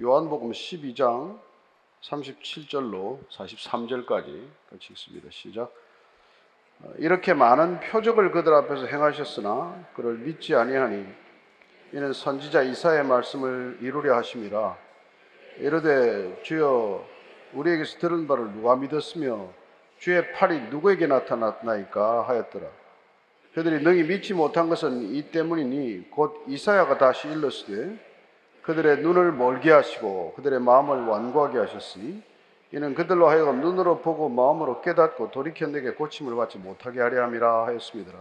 요한복음 12장 37절로 43절까지 같이 읽습니다. 시작. 어, 이렇게 많은 표적을 그들 앞에서 행하셨으나 그를 믿지 아니하니 이는 선지자 이사의 말씀을 이루려 하심이라 이르되 주여 우리에게서 들은 바를 누가 믿었으며 주의 팔이 누구에게 나타났나이까 하였더라 그들이 능히 믿지 못한 것은 이 때문이니 곧 이사야가 다시 일렀으되 그들의 눈을 멀게 하시고 그들의 마음을 완고하게 하셨으니 이는 그들로 하여금 눈으로 보고 마음으로 깨닫고 돌이켜 내게 고침을 받지 못하게 하려 함이라 하였습니다.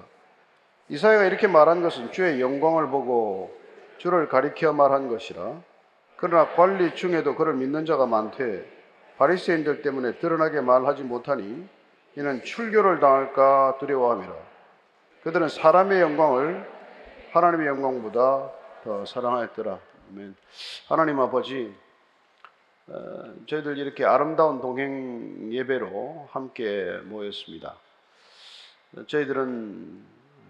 이사야가 이렇게 말한 것은 주의 영광을 보고 주를 가리켜 말한 것이라. 그러나 관리 중에도 그를 믿는 자가 많되 바리새인들 때문에 드러나게 말하지 못하니 이는 출교를 당할까 두려워함이라. 그들은 사람의 영광을 하나님의 영광보다 더 사랑하였더라. 아멘. 하나님 아버지, 어, 저희들 이렇게 아름다운 동행 예배로 함께 모였습니다. 저희들은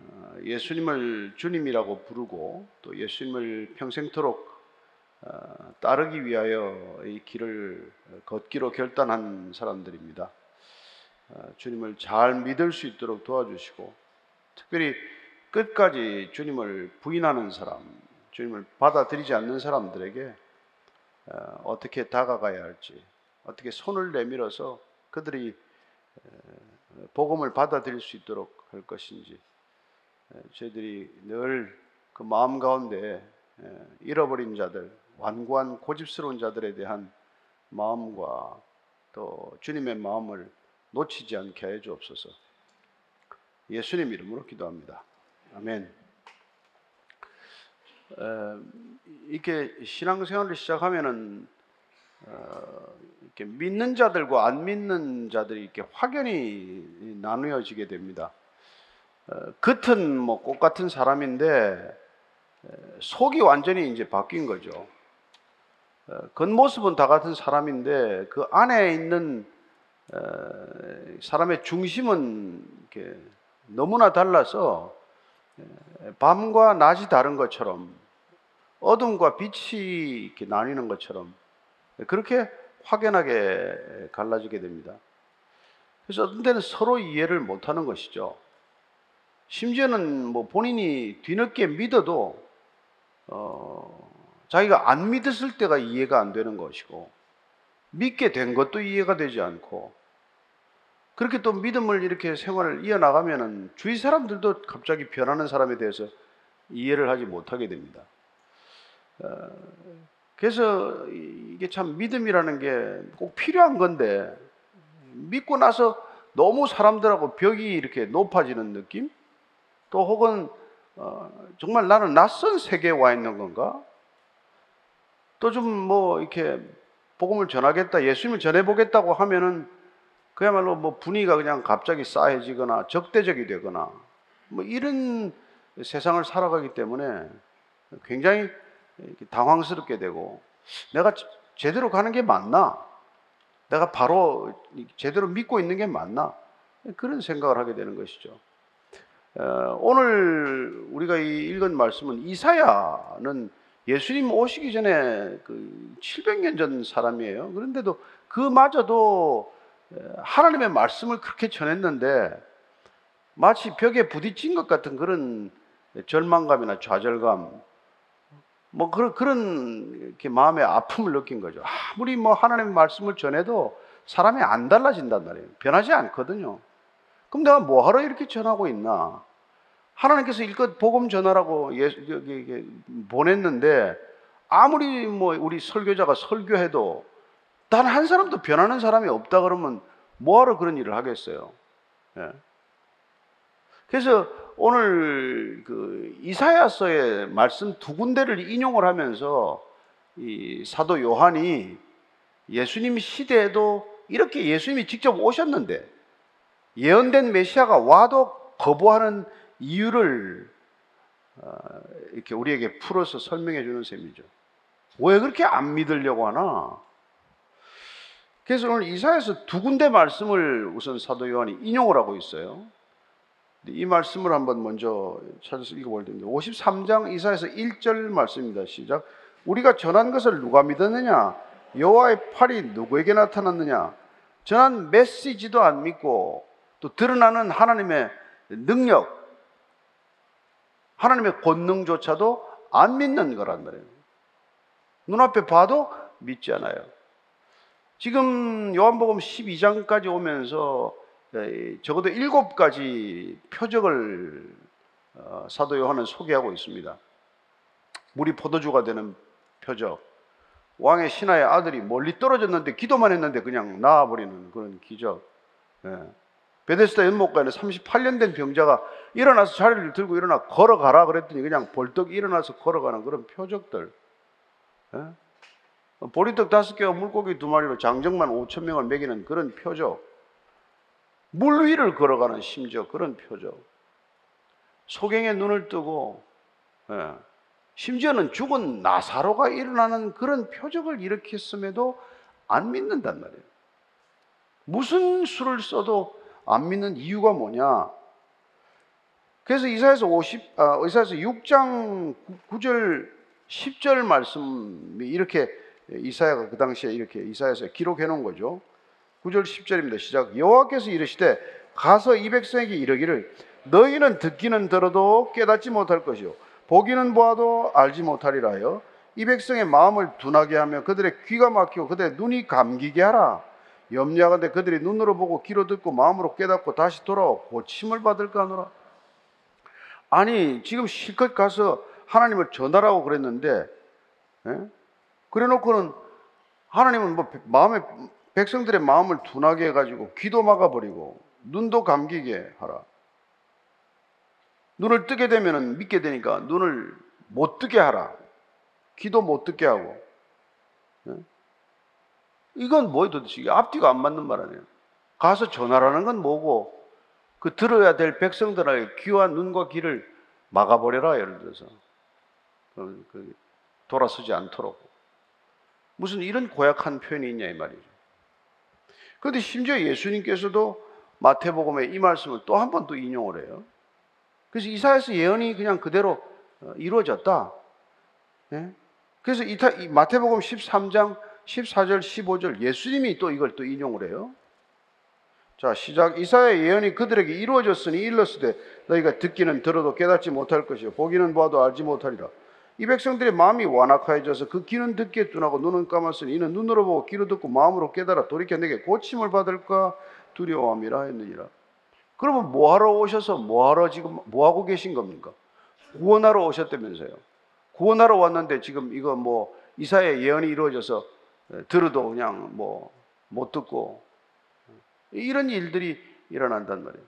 어, 예수님을 주님이라고 부르고 또 예수님을 평생토록 어, 따르기 위하여 이 길을 걷기로 결단한 사람들입니다. 주님을 잘 믿을 수 있도록 도와주시고 특별히 끝까지 주님을 부인하는 사람, 주님을 받아들이지 않는 사람들에게 어, 어떻게 다가가야 할지, 어떻게 손을 내밀어서 그들이 복음을 받아들일 수 있도록 할 것인지, 저희들이 늘 그 마음 가운데 잃어버린 자들, 완고한 고집스러운 자들에 대한 마음과 또 주님의 마음을 놓치지 않게 해 주옵소서. 예수님 이름으로 기도합니다. 아멘. 어, 이렇게 신앙생활을 시작하면은 어, 이렇게 믿는 자들과 안 믿는 자들이 이렇게 확연히 나누어지게 됩니다. 어, 겉은 뭐 꽃 같은 사람인데 속이 완전히 이제 바뀐 거죠. 겉모습은 다 같은 사람인데 그 안에 있는 사람의 중심은 너무나 달라서 밤과 낮이 다른 것처럼 어둠과 빛이 이렇게 나뉘는 것처럼 그렇게 확연하게 갈라지게 됩니다. 그래서 어떤 때는 서로 이해를 못하는 것이죠. 심지어는 뭐 본인이 뒤늦게 믿어도 어, 자기가 안 믿었을 때가 이해가 안 되는 것이고 믿게 된 것도 이해가 되지 않고 그렇게 또 믿음을 이렇게 생활을 이어나가면은 주위 사람들도 갑자기 변하는 사람에 대해서 이해를 하지 못하게 됩니다. 어, 그래서 이게 참 믿음이라는 게 꼭 필요한 건데 믿고 나서 너무 사람들하고 벽이 이렇게 높아지는 느낌? 또 혹은 어, 정말 나는 낯선 세계에 와 있는 건가? 또 좀 뭐 이렇게 복음을 전하겠다, 예수님을 전해보겠다고 하면은 그야말로 뭐 분위기가 그냥 갑자기 싸해지거나 적대적이 되거나 뭐 이런 세상을 살아가기 때문에 굉장히 당황스럽게 되고 내가 제대로 가는 게 맞나? 내가 바로 제대로 믿고 있는 게 맞나? 그런 생각을 하게 되는 것이죠. 어, 오늘 우리가 읽은 말씀은 이사야는 예수님 오시기 전에 그 700년 전 사람이에요. 그런데도 그마저도 하나님의 말씀을 그렇게 전했는데 마치 벽에 부딪힌 것 같은 그런 절망감이나 좌절감, 뭐 그런 그런 이렇게 마음의 아픔을 느낀 거죠. 아무리 뭐 하나님의 말씀을 전해도 사람이 안 달라진단 말이에요. 변하지 않거든요. 그럼 내가 뭐 하러 이렇게 전하고 있나? 하나님께서 일껏 복음 전하라고 예, 보냈는데 아무리 뭐 우리 설교자가 설교해도 단 한 사람도 변하는 사람이 없다 그러면 뭐하러 그런 일을 하겠어요? 예. 그래서 오늘 그 이사야서의 말씀 두 군데를 인용을 하면서 이 사도 요한이 예수님 시대에도 이렇게 예수님이 직접 오셨는데 예언된 메시아가 와도 거부하는 이유를 어, 이렇게 우리에게 풀어서 설명해 주는 셈이죠. 왜 그렇게 안 믿으려고 하나? 그래서 오늘 이사에서 두 군데 말씀을 우선 사도 요한이 인용을 하고 있어요. 이 말씀을 한번 먼저 찾아서 읽어볼 텐데 53장 이사에서 1절 말씀입니다. 시작. 우리가 전한 것을 누가 믿었느냐? 여호와의 팔이 누구에게 나타났느냐? 전한 메시지도 안 믿고 또 드러나는 하나님의 능력, 하나님의 권능조차도 안 믿는 거란 말이에요. 눈앞에 봐도 믿지 않아요. 지금 요한복음 12장까지 오면서 에, 적어도 일곱 가지 표적을 어, 사도 요한은 소개하고 있습니다. 물이 포도주가 되는 표적, 왕의 신하의 아들이 멀리 떨어졌는데 기도만 했는데 그냥 나아버리는 그런 기적. 예. 베데스다 연못가에는 38년 된 병자가 일어나서 자리를 들고 일어나 걸어가라 그랬더니 그냥 벌떡 일어나서 걸어가는 그런 표적들. 예? 보리떡 다섯 개와 물고기 두 마리로 장정만 5천 명을 먹이는 그런 표적. 물 위를 걸어가는 심지어 그런 표적. 소경의 눈을 뜨고 예. 심지어는 죽은 나사로가 일어나는 그런 표적을 일으켰음에도 안 믿는단 말이에요. 무슨 수를 써도 안 믿는 이유가 뭐냐? 그래서 이사에서 50, 아, 이사에서 6장 9절, 10절 말씀이 이렇게 이사야가 그 당시에 이렇게 이사야서 기록해 놓은 거죠. 9절 10절입니다. 시작. 여호와께서 이르시되 가서 이 백성에게 이르기를 너희는 듣기는 들어도 깨닫지 못할 것이요 보기는 보아도 알지 못하리라 하여 이 백성의 마음을 둔하게 하며 그들의 귀가 막히고 그들의 눈이 감기게 하라. 염려하건대 그들이 눈으로 보고 귀로 듣고 마음으로 깨닫고 다시 돌아와 고침을 받을까 하노라. 아니 지금 실컷 가서 하나님을 전하라고 그랬는데 예? 그래놓고는 하나님은 뭐 마음에 백성들의 마음을 둔하게 해가지고 귀도 막아버리고 눈도 감기게 하라. 눈을 뜨게 되면 믿게 되니까 눈을 못 뜨게 하라. 귀도 못 듣게 하고. 예? 이건 뭐예요 도대체? 앞뒤가 안 맞는 말 아니에요. 가서 전하라는 건 뭐고, 그 들어야 될 백성들의 귀와 눈과 귀를 막아버려라, 예를 들어서. 돌아서지 않도록. 무슨 이런 고약한 표현이 있냐, 이 말이죠. 그런데 심지어 예수님께서도 마태복음에 이 말씀을 또 한 번 또 인용을 해요. 그래서 이사야서 예언이 그냥 그대로 어, 이루어졌다. 네? 그래서 이 마태복음 13장 14절, 15절 예수님이 또 이걸 또 인용을 해요. 자, 시작. 이사야의 예언이 그들에게 이루어졌으니 일렀으되 너희가 듣기는 들어도 깨닫지 못할 것이요 보기는 봐도 알지 못하리라. 이 백성들의 마음이 완악하여져서 그 귀는 듣기에 둔하고 눈은 감았으니 이는 눈으로 보고 귀로 듣고 마음으로 깨달아 돌이켜 내게 고침을 받을까 두려워함이라 했느니라. 그러면 뭐하러 오셔서 뭐하러 지금 뭐하고 계신 겁니까? 구원하러 오셨다면서요. 구원하러 왔는데 지금 이거 뭐 이사의 예언이 이루어져서 들어도 그냥 뭐 못 듣고 이런 일들이 일어난단 말이에요.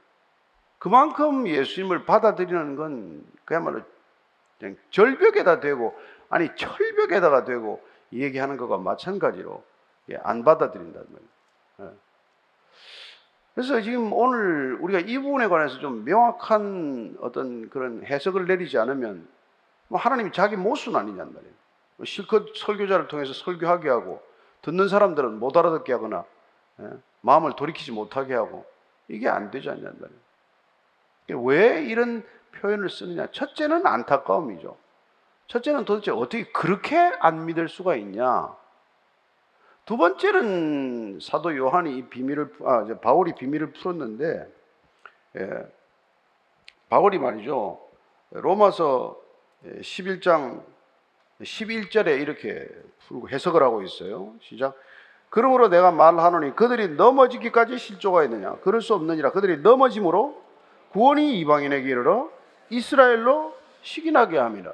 그만큼 예수님을 받아들이는 건 그야말로 절벽에다 대고 아니 철벽에다가 대고 얘기하는 것과 마찬가지로 안 받아들인단 말이에요. 그래서 지금 오늘 우리가 이 부분에 관해서 좀 명확한 어떤 그런 해석을 내리지 않으면 뭐 하나님이 자기 모순 아니냔 말이에요. 뭐 실컷 설교자를 통해서 설교하게 하고 듣는 사람들은 못 알아듣게 하거나 예? 마음을 돌이키지 못하게 하고 이게 안 되지 않냔 말이에요. 왜 이런 표현을 쓰느냐? 첫째는 안타까움이죠. 첫째는 도대체 어떻게 그렇게 안 믿을 수가 있냐? 두 번째는 사도 요한이 이 비밀을 아, 바울이 비밀을 풀었는데 예, 바울이 말이죠. 로마서 11장 11절에 이렇게 풀고 해석을 하고 있어요. 시작. 그러므로 내가 말하노니 그들이 넘어지기까지 실조가 있느냐? 그럴 수 없느니라. 그들이 넘어짐으로 구원이 이방인에게 이르러 이스라엘로 식인하게 합니다.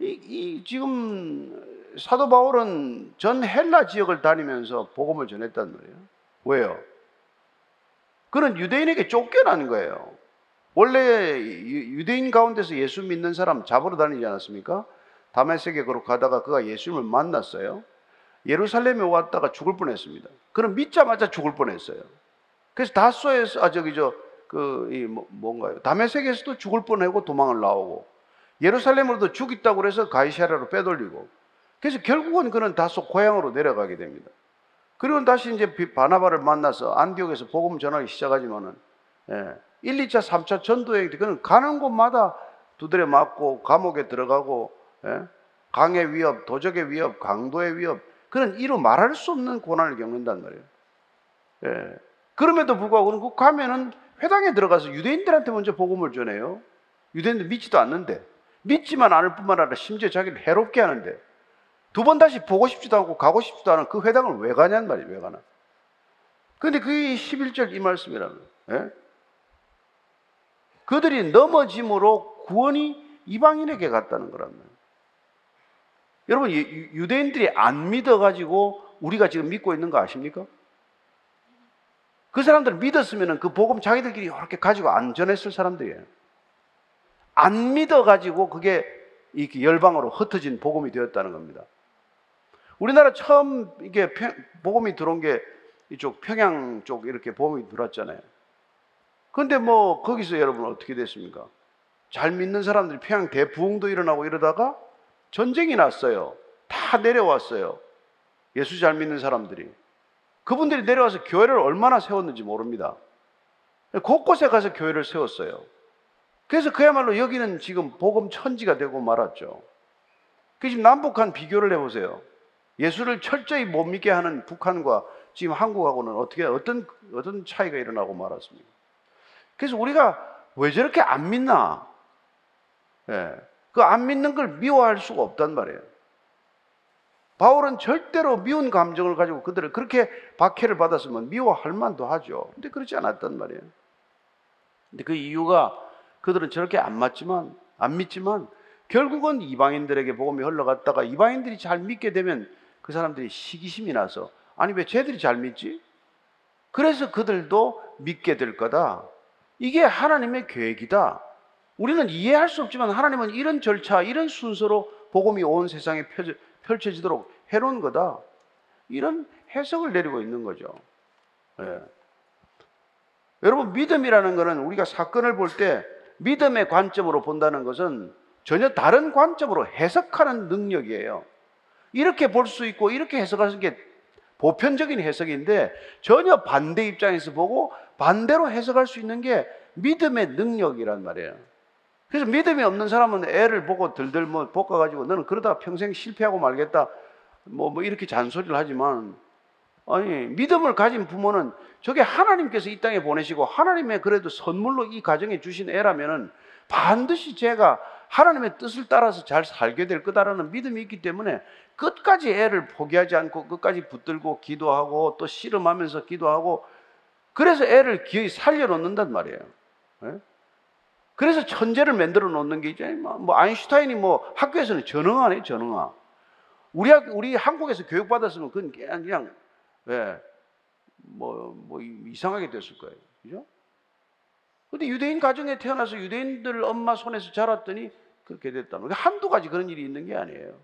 이, 이 지금 사도 바울은 전 헬라 지역을 다니면서 복음을 전했단 말이에요. 왜요? 그는 유대인에게 쫓겨난 거예요. 원래 유대인 가운데서 예수 믿는 사람 잡으러 다니지 않았습니까? 다메섹에 그로 가다가 그가 예수님을 만났어요. 예루살렘에 왔다가 죽을 뻔했습니다. 그는 믿자마자 죽을 뻔했어요. 그래서 다소에서 아 저기 저 그 뭐, 뭔가요? 다메섹에서도 죽을 뻔하고 도망을 나오고 예루살렘으로도 죽있다고 그래서 가이사라로 빼돌리고 그래서 결국은 그는 다소 고향으로 내려가게 됩니다. 그리고 다시 이제 바나바를 만나서 안디옥에서 복음 전하기 시작하지만은 예, 1, 2차, 3차 전도행 때 그는 가는 곳마다 두드려 맞고 감옥에 들어가고 예? 강의 위협, 도적의 위협, 강도의 위협 그런 이루 말할 수 없는 고난을 겪는단 말이에요. 예. 그럼에도 불구하고 그 가면은 회당에 들어가서 유대인들한테 먼저 복음을 전해요. 유대인들 믿지도 않는데 믿지만 않을 뿐만 아니라 심지어 자기를 해롭게 하는데 두 번 다시 보고 싶지도 않고 가고 싶지도 않은 그 회당을 왜 가냔 말이에요. 왜 가나? 근데 그게 11절 이 말씀이라면 예? 그들이 넘어짐으로 구원이 이방인에게 갔다는 거라면 여러분 유- 유대인들이 안 믿어가지고 우리가 지금 믿고 있는 거 아십니까? 그 사람들 믿었으면 그 복음 자기들끼리 이렇게 가지고 안 전했을 사람들이에요. 안 믿어가지고 그게 이렇게 열방으로 흩어진 복음이 되었다는 겁니다. 우리나라 처음 이게 평- 복음이 들어온 게 이쪽 평양 쪽 이렇게 복음이 들어왔잖아요. 근데 뭐 거기서 여러분 어떻게 됐습니까? 잘 믿는 사람들이 평양 대부흥도 일어나고 이러다가 전쟁이 났어요. 다 내려왔어요. 예수 잘 믿는 사람들이. 그분들이 내려와서 교회를 얼마나 세웠는지 모릅니다. 곳곳에 가서 교회를 세웠어요. 그래서 그야말로 여기는 지금 복음 천지가 되고 말았죠. 그 지금 남북한 비교를 해보세요. 예수를 철저히 못 믿게 하는 북한과 지금 한국하고는 어떻게 어떤 어떤 차이가 일어나고 말았습니까? 그래서 우리가 왜 저렇게 안 믿나? 예. 그 안 믿는 걸 미워할 수가 없단 말이에요. 바울은 절대로 미운 감정을 가지고 그들을 그렇게 박해를 받았으면 미워할 만도 하죠. 근데 그렇지 않았단 말이에요. 근데 그 이유가 그들은 저렇게 안 맞지만, 안 믿지만, 결국은 이방인들에게 복음이 흘러갔다가 이방인들이 잘 믿게 되면 그 사람들이 시기심이 나서, 아니, 왜 쟤들이 잘 믿지? 그래서 그들도 믿게 될 거다. 이게 하나님의 계획이다. 우리는 이해할 수 없지만 하나님은 이런 절차, 이런 순서로 복음이 온 세상에 펼쳐, 펼쳐지도록 해놓은 거다. 이런 해석을 내리고 있는 거죠. 예. 여러분, 믿음이라는 것은 우리가 사건을 볼 때 믿음의 관점으로 본다는 것은 전혀 다른 관점으로 해석하는 능력이에요. 이렇게 볼 수 있고 이렇게 해석하는 게 보편적인 해석인데 전혀 반대 입장에서 보고 반대로 해석할 수 있는 게 믿음의 능력이란 말이에요. 그래서 믿음이 없는 사람은 애를 보고 들들 뭐 볶아가지고 너는 그러다 평생 실패하고 말겠다. 뭐, 뭐 이렇게 잔소리를 하지만 아니 믿음을 가진 부모는 저게 하나님께서 이 땅에 보내시고 하나님의 그래도 선물로 이 가정에 주신 애라면은 반드시 제가 하나님의 뜻을 따라서 잘 살게 될 거다라는 믿음이 있기 때문에 끝까지 애를 포기하지 않고 끝까지 붙들고 기도하고 또 씨름하면서 기도하고 그래서 애를 기어이 살려놓는단 말이에요. 예? 그래서 천재를 만들어 놓는 게 이제 뭐 아인슈타인이 뭐 학교에서는 전응하네 전응하. 우리 학 우리 한국에서 교육 받았으면 그건 그냥 그냥 예, 뭐, 뭐 이상하게 됐을 거예요. 그죠? 근데 유대인 가정에 태어나서 유대인들 엄마 손에서 자랐더니 그렇게 됐다는 거예요. 한두 가지 그런 일이 있는 게 아니에요.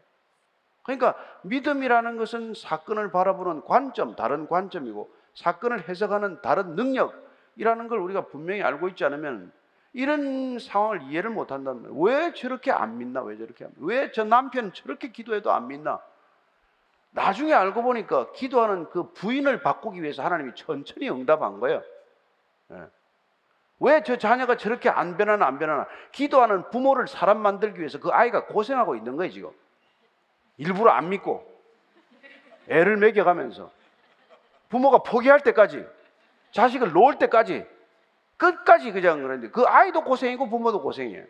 그러니까 믿음이라는 것은 사건을 바라보는 관점, 다른 관점이고 사건을 해석하는 다른 능력이라는 걸 우리가 분명히 알고 있지 않으면 이런 상황을 이해를 못 한다는 거예요. 왜 저렇게 안 믿나? 왜 저렇게 안 믿나? 왜 저 남편 저렇게 기도해도 안 믿나? 나중에 알고 보니까 기도하는 그 부인을 바꾸기 위해서 하나님이 천천히 응답한 거예요. 왜저 자녀가 저렇게 안 변하나 안 변하나? 기도하는 부모를 사람 만들기 위해서 그 아이가 고생하고 있는 거예요, 지금. 일부러 안 믿고 애를 먹여가면서 부모가 포기할 때까지 자식을 놓을 때까지 끝까지 그냥 그런데 그 아이도 고생이고 부모도 고생이에요.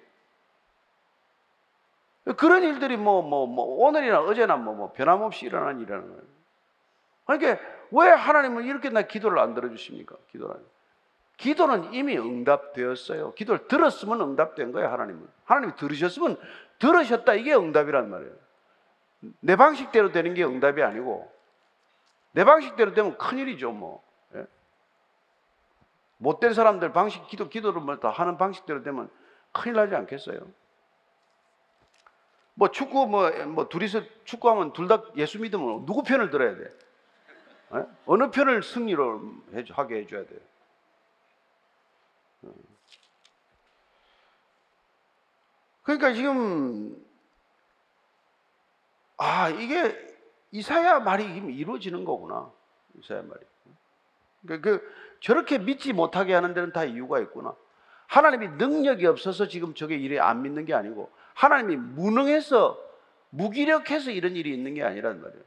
그런 일들이 뭐, 뭐, 뭐, 오늘이나 어제나 뭐, 뭐, 변함없이 일어난 일이라는 거예요. 그러니까 왜 하나님은 이렇게 나 기도를 안 들어주십니까? 기도를. 기도는 이미 응답되었어요. 기도를 들었으면 응답된 거예요, 하나님은. 하나님이 들으셨으면 들으셨다. 이게 응답이란 말이에요. 내 방식대로 되는 게 응답이 아니고, 내 방식대로 되면 큰일이죠, 뭐. 예? 못된 사람들 방식, 기도, 기도를 뭐다 하는 방식대로 되면 큰일 나지 않겠어요? 뭐 축구 뭐, 뭐 둘이서 축구하면 둘 다 예수 믿으면 누구 편을 들어야 돼? 에? 어느 편을 승리로 해, 하게 해줘야 돼요? 어. 그러니까 지금 아 이게 이사야 말이 이루어지는 거구나 이사야 말이. 그러니까 그 저렇게 믿지 못하게 하는 데는 다 이유가 있구나. 하나님이 능력이 없어서 지금 저게 일에 안 믿는 게 아니고 하나님이 무능해서 무기력해서 이런 일이 있는 게 아니란 말이에요.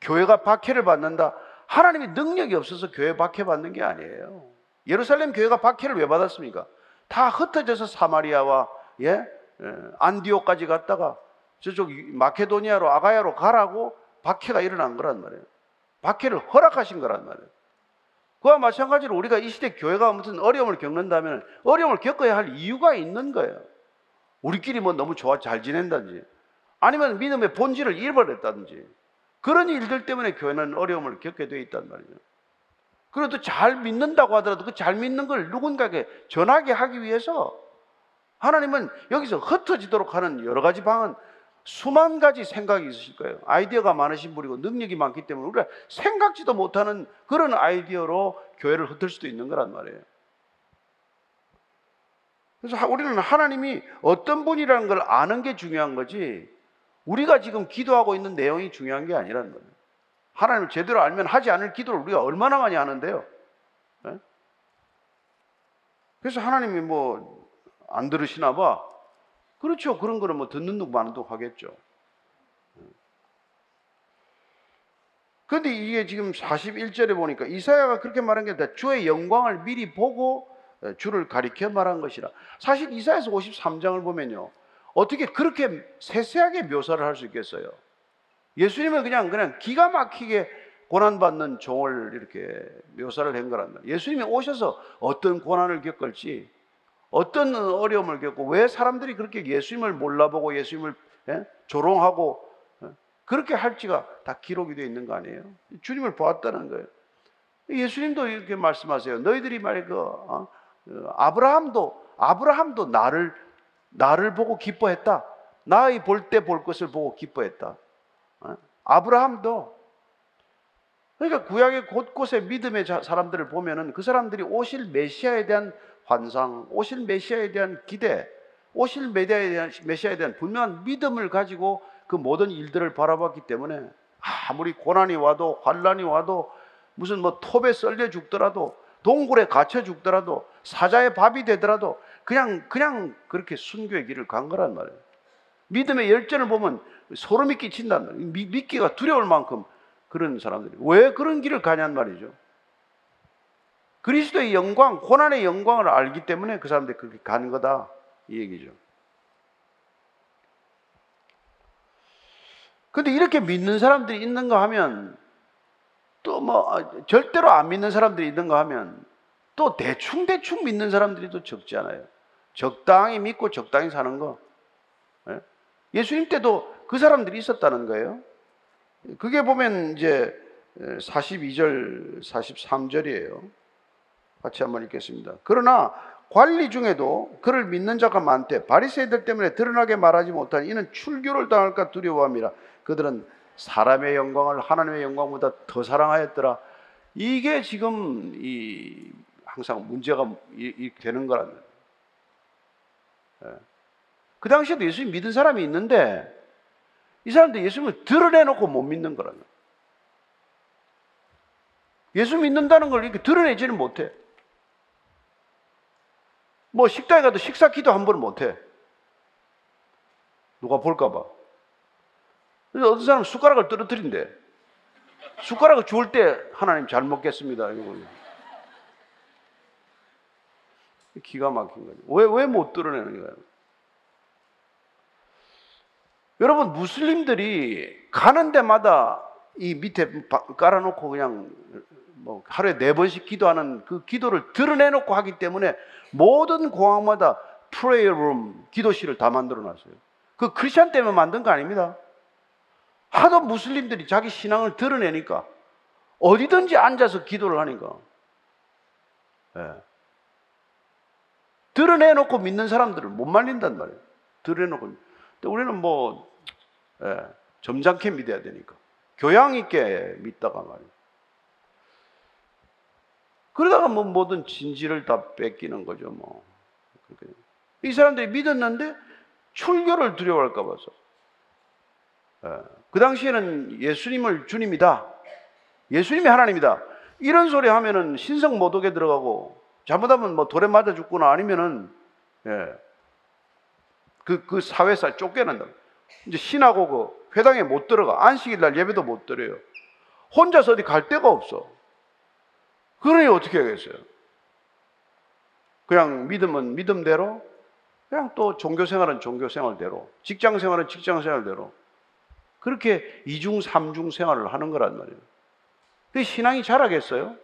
교회가 박해를 받는다. 하나님이 능력이 없어서 교회 박해 받는 게 아니에요. 예루살렘 교회가 박해를 왜 받았습니까? 다 흩어져서 사마리아와 예? 에, 안디오까지 갔다가 저쪽 마케도니아로 아가야로 가라고 박해가 일어난 거란 말이에요. 박해를 허락하신 거란 말이에요. 그와 마찬가지로 우리가 이 시대 교회가 무슨 어려움을 겪는다면 어려움을 겪어야 할 이유가 있는 거예요. 우리끼리 뭐 너무 좋아 잘 지낸다든지 아니면 믿음의 본질을 잃어버렸다든지 그런 일들 때문에 교회는 어려움을 겪게 돼 있단 말이죠. 그래도 잘 믿는다고 하더라도 그 잘 믿는 걸 누군가에게 전하게 하기 위해서 하나님은 여기서 흩어지도록 하는 여러 가지 방안, 수만 가지 생각이 있으실 거예요. 아이디어가 많으신 분이고 능력이 많기 때문에 우리가 생각지도 못하는 그런 아이디어로 교회를 흩을 수도 있는 거란 말이에요. 그래서 우리는 하나님이 어떤 분이라는 걸 아는 게 중요한 거지 우리가 지금 기도하고 있는 내용이 중요한 게 아니라는 거예요. 하나님을 제대로 알면 하지 않을 기도를 우리가 얼마나 많이 하는데요. 네? 그래서 하나님이 뭐 안 들으시나 봐. 그렇죠. 그런 거는 뭐 듣는 둥 마는 둥 하겠죠. 그런데 이게 지금 41절에 보니까 이사야가 그렇게 말한 게 아니라 주의 영광을 미리 보고 주를 가리켜 말한 것이라. 사실 이사야서 53장을 보면요. 어떻게 그렇게 세세하게 묘사를 할 수 있겠어요? 예수님은 그냥 그냥 기가 막히게 고난받는 종을 이렇게 묘사를 한 거란 말이에요. 예수님이 오셔서 어떤 고난을 겪을지, 어떤 어려움을 겪고, 왜 사람들이 그렇게 예수님을 몰라보고 예수님을 예? 조롱하고 예? 그렇게 할지가 다 기록이 되어 있는 거 아니에요? 주님을 보았다는 거예요. 예수님도 이렇게 말씀하세요. 너희들이 말해 그 어? 아브라함도 아브라함도 나를 나를 보고 기뻐했다. 나의 볼 때 볼 것을 보고 기뻐했다. 어? 아브라함도 그러니까 구약의 곳곳에 믿음의 사람들을 보면은 그 사람들이 오실 메시아에 대한 환상, 오실 메시아에 대한 기대, 오실 메시아에 대한, 메시아에 대한 분명한 믿음을 가지고 그 모든 일들을 바라봤기 때문에 아무리 고난이 와도 환란이 와도 무슨 뭐 톱에 썰려 죽더라도 동굴에 갇혀 죽더라도 사자의 밥이 되더라도 그냥 그냥 그렇게 순교의 길을 간 거란 말이에요. 믿음의 열전을 보면 소름이 끼친단 말이에요. 믿기가 두려울 만큼 그런 사람들이 왜 그런 길을 가냔 말이죠. 그리스도의 영광, 고난의 영광을 알기 때문에 그 사람들이 그렇게 가는 거다 이 얘기죠. 근데 이렇게 믿는 사람들이 있는가 하면 또 뭐 절대로 안 믿는 사람들이 있는가 하면 또 대충 대충 믿는 사람들이 또 적지 않아요. 적당히 믿고 적당히 사는 거. 예? 예수님 때도 그 사람들이 있었다는 거예요. 그게 보면 이제 42절, 43절이에요. 같이 한번 읽겠습니다. 그러나 관리 중에도 그를 믿는 자가 많대 바리새인들 때문에 드러나게 말하지 못하니 이는 출교를 당할까 두려워함이라. 그들은 사람의 영광을 하나님의 영광보다 더 사랑하였더라. 이게 지금 이 항상 문제가 되는 거라는 예. 그 당시에도 예수님 믿은 사람이 있는데 이 사람들 예수님을 드러내놓고 못 믿는 거라는 예수 믿는다는 걸 이렇게 드러내지는 못해. 뭐 식당에 가도 식사 기도 한 번은 못해. 누가 볼까봐. 그래서 어떤 사람은 숟가락을 떨어뜨린대. 숟가락을 주울 때 하나님 잘 먹겠습니다. 이거는. 기가 막힌 거죠. 왜, 왜 못 드러내는 거예요? 여러분, 무슬림들이 가는 데마다 이 밑에 깔아놓고 그냥 뭐 하루에 네 번씩 기도하는 그 기도를 드러내놓고 하기 때문에 모든 공항마다 프레이어 룸, 기도실을 다 만들어 놨어요. 그 크리스천 때문에 만든 거 아닙니다. 하도 무슬림들이 자기 신앙을 드러내니까 어디든지 앉아서 기도를 하니까. 네. 드러내놓고 믿는 사람들을 못 말린단 말이에요. 드러내놓고. 근데 우리는 뭐, 예, 점잖게 믿어야 되니까. 교양 있게 믿다가 말이에요. 그러다가 뭐 모든 진지를 다 뺏기는 거죠, 뭐. 이 사람들이 믿었는데 출교를 두려워할까 봐서. 예, 그 당시에는 예수님을 주님이다. 예수님이 하나님이다. 이런 소리 하면은 신성 모독에 들어가고 잘못하면 뭐 돌에 맞아 죽거나 아니면은 예. 그, 그 사회에서 쫓겨난다. 이제 신하고 그 회당에 못 들어가. 안식일 날 예배도 못 드려요. 혼자서 어디 갈 데가 없어. 그러니 어떻게 하겠어요? 그냥 믿음은 믿음대로, 그냥 또 종교생활은 종교생활대로, 직장생활은 직장생활대로, 그렇게 이중, 삼중 생활을 하는 거란 말이에요. 그 신앙이 자라겠어요?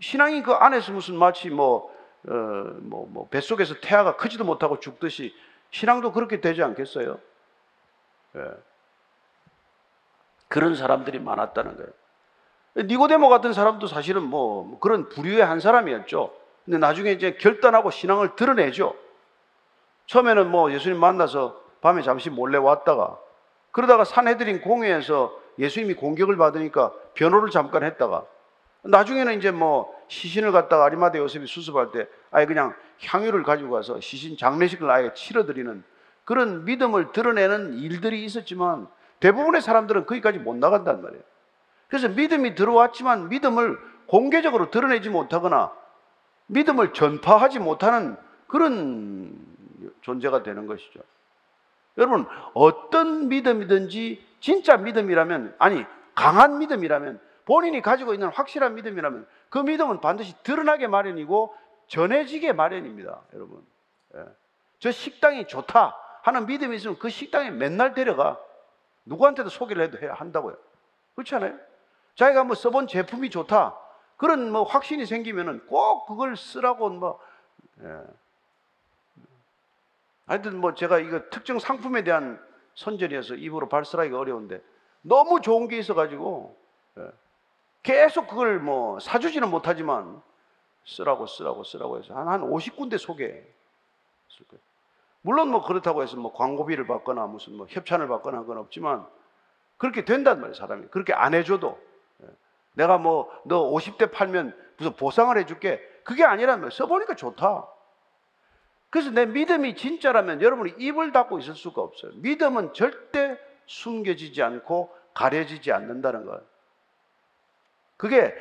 신앙이 그 안에서 무슨 마치 뭐, 어, 뭐, 뭐, 뱃속에서 태아가 크지도 못하고 죽듯이 신앙도 그렇게 되지 않겠어요? 예. 그런 사람들이 많았다는 거예요. 니고데모 같은 사람도 사실은 뭐 그런 부류의 한 사람이었죠. 근데 나중에 이제 결단하고 신앙을 드러내죠. 처음에는 뭐 예수님 만나서 밤에 잠시 몰래 왔다가 그러다가 산헤드린 공회에서 예수님이 공격을 받으니까 변호를 잠깐 했다가 나중에는 이제 뭐 시신을 갖다가 아리마대 요셉이 수습할 때 아예 그냥 향유를 가지고 가서 시신 장례식을 아예 치러드리는 그런 믿음을 드러내는 일들이 있었지만 대부분의 사람들은 거기까지 못 나간단 말이에요. 그래서 믿음이 들어왔지만 믿음을 공개적으로 드러내지 못하거나 믿음을 전파하지 못하는 그런 존재가 되는 것이죠. 여러분, 어떤 믿음이든지 진짜 믿음이라면, 아니, 강한 믿음이라면, 본인이 가지고 있는 확실한 믿음이라면 그 믿음은 반드시 드러나게 마련이고 전해지게 마련입니다, 여러분. 예. 저 식당이 좋다 하는 믿음이 있으면 그 식당에 맨날 데려가. 누구한테도 소개를 해도 해야 한다고요. 그렇지 않아요? 자기가 뭐 써본 제품이 좋다. 그런 뭐 확신이 생기면은 꼭 그걸 쓰라고 뭐, 예. 하여튼 뭐 제가 이거 특정 상품에 대한 선전이어서 입으로 발설하기가 어려운데 너무 좋은 게 있어가지고 예. 계속 그걸 뭐 사주지는 못하지만 쓰라고 쓰라고 쓰라고 해서 한, 한 50군데 소개했을 거예요. 물론 뭐 그렇다고 해서 뭐 광고비를 받거나 무슨 뭐 협찬을 받거나 그건 없지만 그렇게 된단 말이에요, 사람이. 그렇게 안 해줘도. 예. 내가 뭐 너 50대 팔면 무슨 보상을 해줄게. 그게 말이에요. 써보니까 좋다. 그래서 내 믿음이 진짜라면 여러분이 입을 닫고 있을 수가 없어요. 믿음은 절대 숨겨지지 않고 가려지지 않는다는 거예요. 그게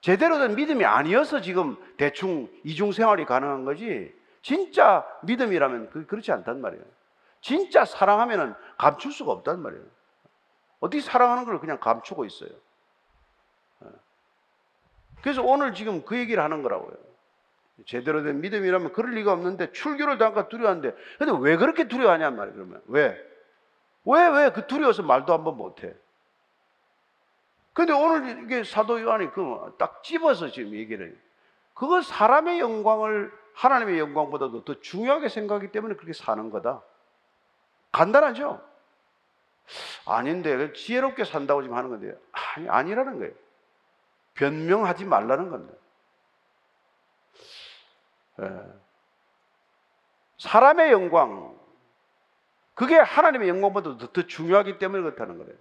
제대로 된 믿음이 아니어서 지금 대충 이중 생활이 가능한 거지. 진짜 믿음이라면 그 그렇지 않단 말이에요. 진짜 사랑하면은 감출 수가 없단 말이에요. 어떻게 사랑하는 걸 그냥 감추고 있어요. 예. 그래서 오늘 지금 그 얘기를 하는 거라고요. 제대로 된 믿음이라면 그럴 리가 없는데 출교를 당까 두려워하는데 근데 왜 그렇게 두려워하냔 말이에요. 그러면 왜? 왜 왜 그 두려워서 말도 한번 못해? 근데 오늘 이게 사도 요한이 그 딱 집어서 지금 얘기를 해요. 그거 사람의 영광을 하나님의 영광보다도 더 중요하게 생각하기 때문에 그렇게 사는 거다. 간단하죠? 아닌데 지혜롭게 산다고 지금 하는 건데 아니 아니라는 거예요. 변명하지 말라는 겁니다. 예. 사람의 영광 그게 하나님의 영광보다 더, 더 중요하기 때문에 그렇다는 거예요.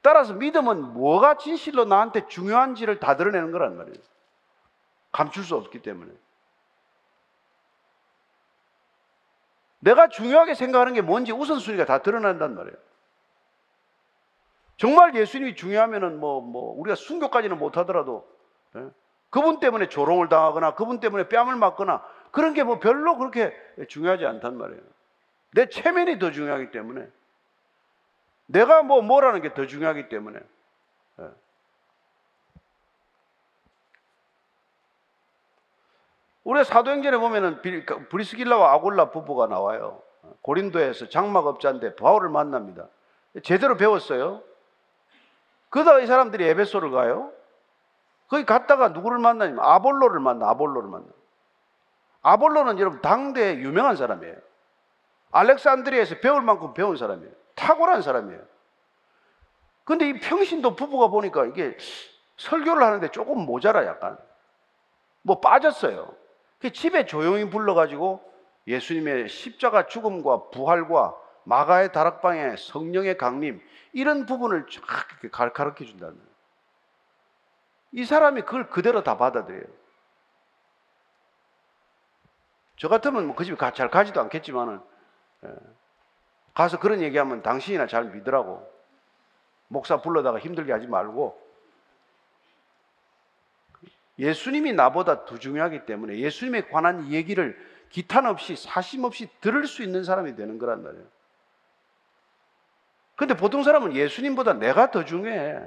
따라서 믿음은 뭐가 진실로 나한테 중요한지를 다 드러내는 거란 말이에요. 감출 수 없기 때문에. 내가 중요하게 생각하는 게 뭔지 우선순위가 다 드러난단 말이에요. 정말 예수님이 중요하면은 뭐, 뭐, 우리가 순교까지는 못하더라도, 예? 그분 때문에 조롱을 당하거나, 그분 때문에 뺨을 맞거나, 그런 게 뭐 별로 그렇게 중요하지 않단 말이에요. 내 체면이 더 중요하기 때문에. 내가 뭐 뭐라는 게 더 중요하기 때문에. 예. 우리 사도행전에 보면은 그 브리스길라와 아골라 부부가 나와요. 고린도에서 장막업자인데 바울을 만납니다. 제대로 배웠어요. 그러다가 이 사람들이 에베소를 가요. 거기 갔다가 누구를 만나냐면 아볼로를 만나, 아볼로를 만나. 아볼로는 여러분 당대 유명한 사람이에요. 알렉산드리아에서 배울 만큼 배운 사람이에요. 탁월한 사람이에요. 근데 이 평신도 부부가 보니까 이게 설교를 하는데 조금 모자라 약간. 뭐 빠졌어요. 그 집에 조용히 불러가지고 예수님의 십자가 죽음과 부활과 마가의 다락방의 성령의 강림 이런 부분을 쫙 이렇게 가르쳐 준다는 거예요. 이 사람이 그걸 그대로 다 받아들여요. 저 같으면 뭐 그 집에 잘 가지도 않겠지만은 예. 가서 그런 얘기하면 당신이나 잘 믿으라고. 목사 불러다가 힘들게 하지 말고. 예수님이 나보다 더 중요하기 때문에 예수님에 관한 얘기를 기탄 없이 사심 없이 들을 수 있는 사람이 되는 거란 말이에요. 근데 보통 사람은 예수님보다 내가 더 중요해.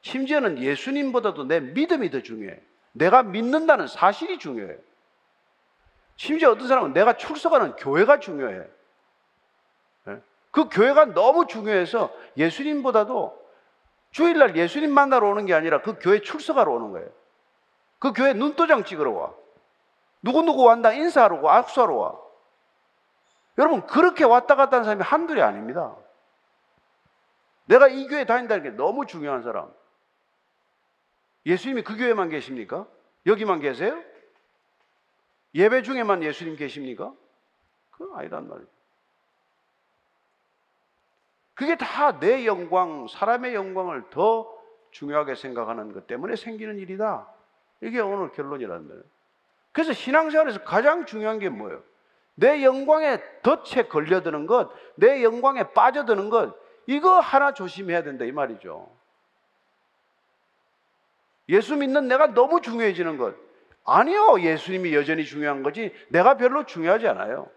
심지어는 예수님보다도 내 믿음이 더 중요해. 내가 믿는다는 사실이 중요해. 심지어 어떤 사람은 내가 출석하는 교회가 중요해. 예? 그 교회가 너무 중요해서 예수님보다도 주일날 예수님 만나러 오는 게 아니라 그 교회 출석하러 오는 거예요. 그 교회 눈도장 찍으러 와. 누구누구 왔다 인사하러 와, 악수하러 와. 여러분, 그렇게 왔다 갔다 하는 사람이 한둘이 아닙니다. 내가 이 교회 다닌다는 게 너무 중요한 사람. 예수님이 그 교회만 계십니까? 여기만 계세요? 예배 중에만 예수님 계십니까? 그건 아니란 말이에요. 그게 다 내 영광, 사람의 영광을 더 중요하게 생각하는 것 때문에 생기는 일이다. 이게 오늘 결론이라는 거예요. 그래서 신앙생활에서 가장 중요한 게 뭐예요? 내 영광에 덫에 걸려드는 것, 내 영광에 빠져드는 것, 이거 하나 조심해야 된다 이 말이죠. 예수 믿는 내가 너무 중요해지는 것. 아니요. 예수님이 여전히 중요한 거지. 내가 별로 중요하지 않아요.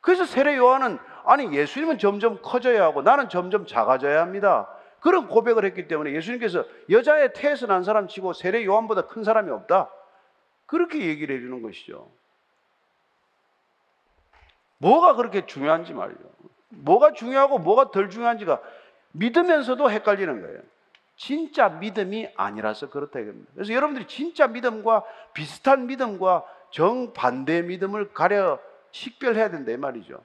그래서 세례 요한은 아니 예수님은 점점 커져야 하고 나는 점점 작아져야 합니다. 그런 고백을 했기 때문에 예수님께서 여자의 태에서 난 사람 치고 세례 요한보다 큰 사람이 없다. 그렇게 얘기를 해주는 것이죠. 뭐가 그렇게 중요한지 말이죠. 뭐가 중요하고 뭐가 덜 중요한지가 믿으면서도 헷갈리는 거예요. 진짜 믿음이 아니라서 그렇다 이겁니다. 그래서 여러분들이 진짜 믿음과 비슷한 믿음과 정반대 믿음을 가려 식별해야 된다 이 말이죠.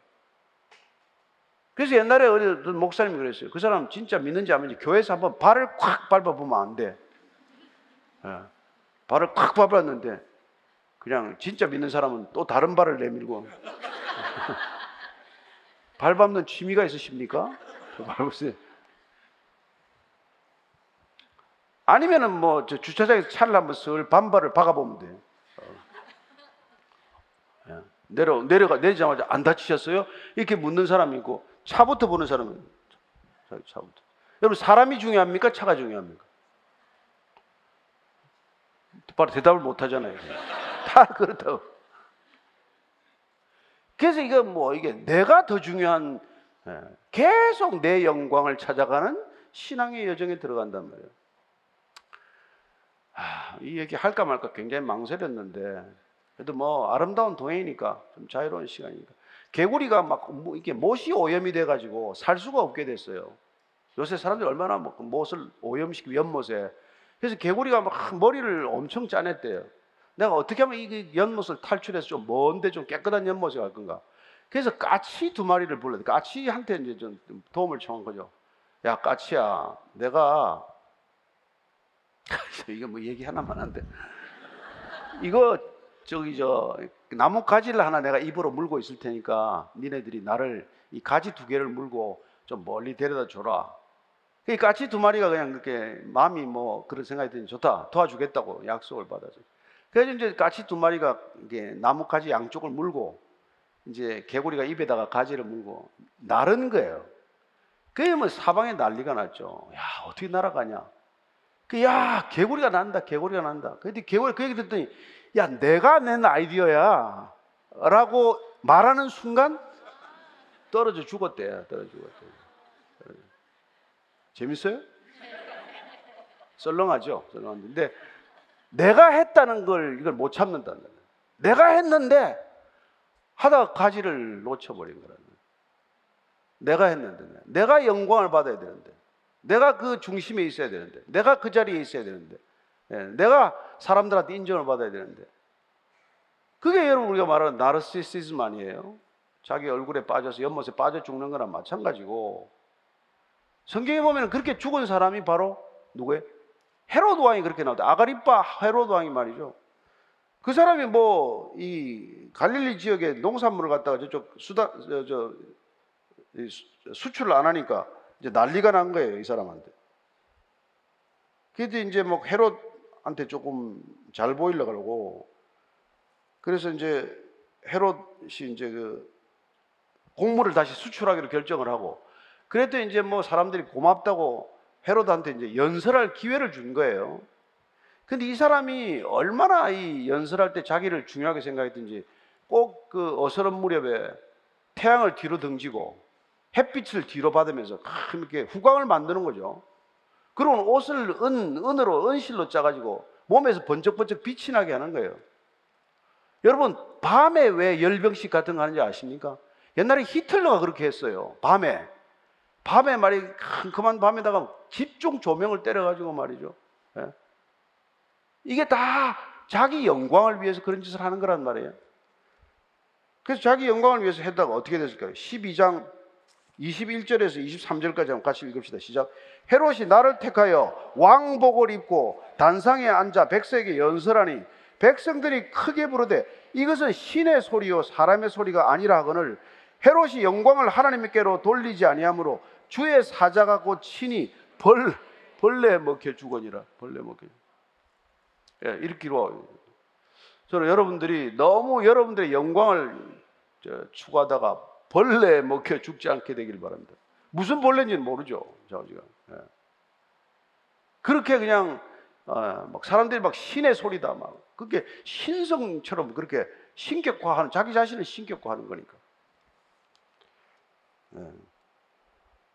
그래서 옛날에 어떤 목사님이 그랬어요. 그 사람 진짜 믿는지 안 믿는지 교회에서 한번 발을 콱 밟아보면 안 돼. 예. 발을 콱 밟았는데 그냥 진짜 믿는 사람은 또 다른 발을 내밀고 발 밟는 취미가 있으십니까? 밟으세요. 아니면은 뭐저 주차장에서 차를 한번 슬 반발을 박아보면 돼요. 어. 예. 내려 내려가 내리자마자 안 다치셨어요? 이렇게 묻는 사람이 있고 차부터 보는 사람은 자, 차부터. 여러분 사람이 중요합니까? 차가 중요합니까? 바로 대답을 못 하잖아요. 다 그렇다고. 그래서 이거 뭐 이게 내가 더 중요한 예, 계속 내 영광을 찾아가는 신앙의 여정에 들어간단 말이에요. 아, 이 얘기 할까 말까 굉장히 망설였는데 그래도 뭐 아름다운 동해이니까 좀 자유로운 시간이니까 개구리가 막뭐 이렇게 못이 오염이 돼가지고 살 수가 없게 됐어요. 요새 사람들이 얼마나 뭐 못을 오염시키고 연못에 그래서 개구리가 막 머리를 엄청 짜냈대요. 내가 어떻게 하면 이 연못을 탈출해서 좀 먼데 좀 깨끗한 연못에 갈 건가? 그래서 까치 두 마리를 불러요. 까치한테 이제 좀 도움을 청한 거죠. 야 까치야, 내가 이거 뭐 얘기 하나만 한데 이거 저기 저 나무 가지를 하나 내가 입으로 물고 있을 테니까 니네들이 나를 이 가지 두 개를 물고 좀 멀리 데려다 줘라. 이 까치 두 마리가 그냥 그렇게 마음이 뭐 그런 생각이 드니 좋다 도와주겠다고 약속을 받아서 그래서 이제 까치 두 마리가 이게 나무 가지 양쪽을 물고 이제 개구리가 입에다가 가지를 물고 나른 거예요. 그게 뭐 사방에 난리가 났죠. 야 어떻게 날아가냐? 그 야 개구리가 난다 개구리가 난다. 근데 개구리 그 얘기 듣더니 야 내가 낸 아이디어야 라고 말하는 순간 떨어져 죽었대 떨어져 죽었대 재밌어요? 썰렁하죠 썰렁한데 내가 했다는 걸 이걸 못 참는다는 거예요 내가 했는데 하다가 가지를 놓쳐버린 거라는 거예요 내가 했는데 내가 영광을 받아야 되는데 내가 그 중심에 있어야 되는데 내가 그 자리에 있어야 되는데 예, 내가 사람들한테 인정을 받아야 되는데 그게 여러분 우리가 말하는 나르시시즘 아니에요? 자기 얼굴에 빠져서 연못에 빠져 죽는 거랑 마찬가지고 성경에 보면 그렇게 죽은 사람이 바로 누구예요? 헤로드 왕이 그렇게 나오다. 아그리파 헤로드 왕이 말이죠. 그 사람이 뭐 이 갈릴리 지역에 농산물을 갖다가 저쪽 수다 저, 저 수출을 안 하니까 이제 난리가 난 거예요 이 사람한테. 그래도 이제 뭐 헤롯한테 조금 잘 보이려 그러고 그래서 이제 헤롯이 이제 그 곡물을 다시 수출하기로 결정을 하고 그래도 이제 뭐 사람들이 고맙다고 헤롯한테 이제 연설할 기회를 준 거예요. 근데 이 사람이 얼마나 이 연설할 때 자기를 중요하게 생각했든지 꼭 그 어설한 무렵에 태양을 뒤로 등지고 햇빛을 뒤로 받으면서 이렇게 후광을 만드는 거죠. 그러고 옷을 은, 은으로, 은실로 짜가지고 몸에서 번쩍번쩍 빛이 나게 하는 거예요. 여러분, 밤에 왜 열병식 같은 거 하는지 아십니까? 옛날에 히틀러가 그렇게 했어요. 밤에. 밤에 말이 캄캄한 밤에다가 집중 조명을 때려가지고 말이죠. 예? 이게 다 자기 영광을 위해서 그런 짓을 하는 거란 말이에요. 그래서 자기 영광을 위해서 했다가 어떻게 됐을까요? 12장 21절에서 23절까지 한번 같이 읽읍시다. 시작. 헤롯이 나를 택하여 왕복을 입고 단상에 앉아 백성에게 연설하니 백성들이 크게 부르되 이것은 신의 소리요 사람의 소리가 아니라 하거늘 헤롯이 영광을 하나님께로 돌리지 아니하므로 주의 사자가 곧 친히 벌 벌레 먹혀 죽으니라 벌레 먹혀. 예, 읽기로 저는 여러분들이 너무 여러분들의 영광을 저, 추구하다가 벌레 먹혀 죽지 않게 되길 바랍니다. 무슨 벌레인지는 모르죠. 저 지금. 예. 그렇게 그냥 어, 막 사람들이 막 신의 소리다 막 그게 신성처럼 그렇게 신격화하는 자기 자신을 신격화하는 거니까. 예.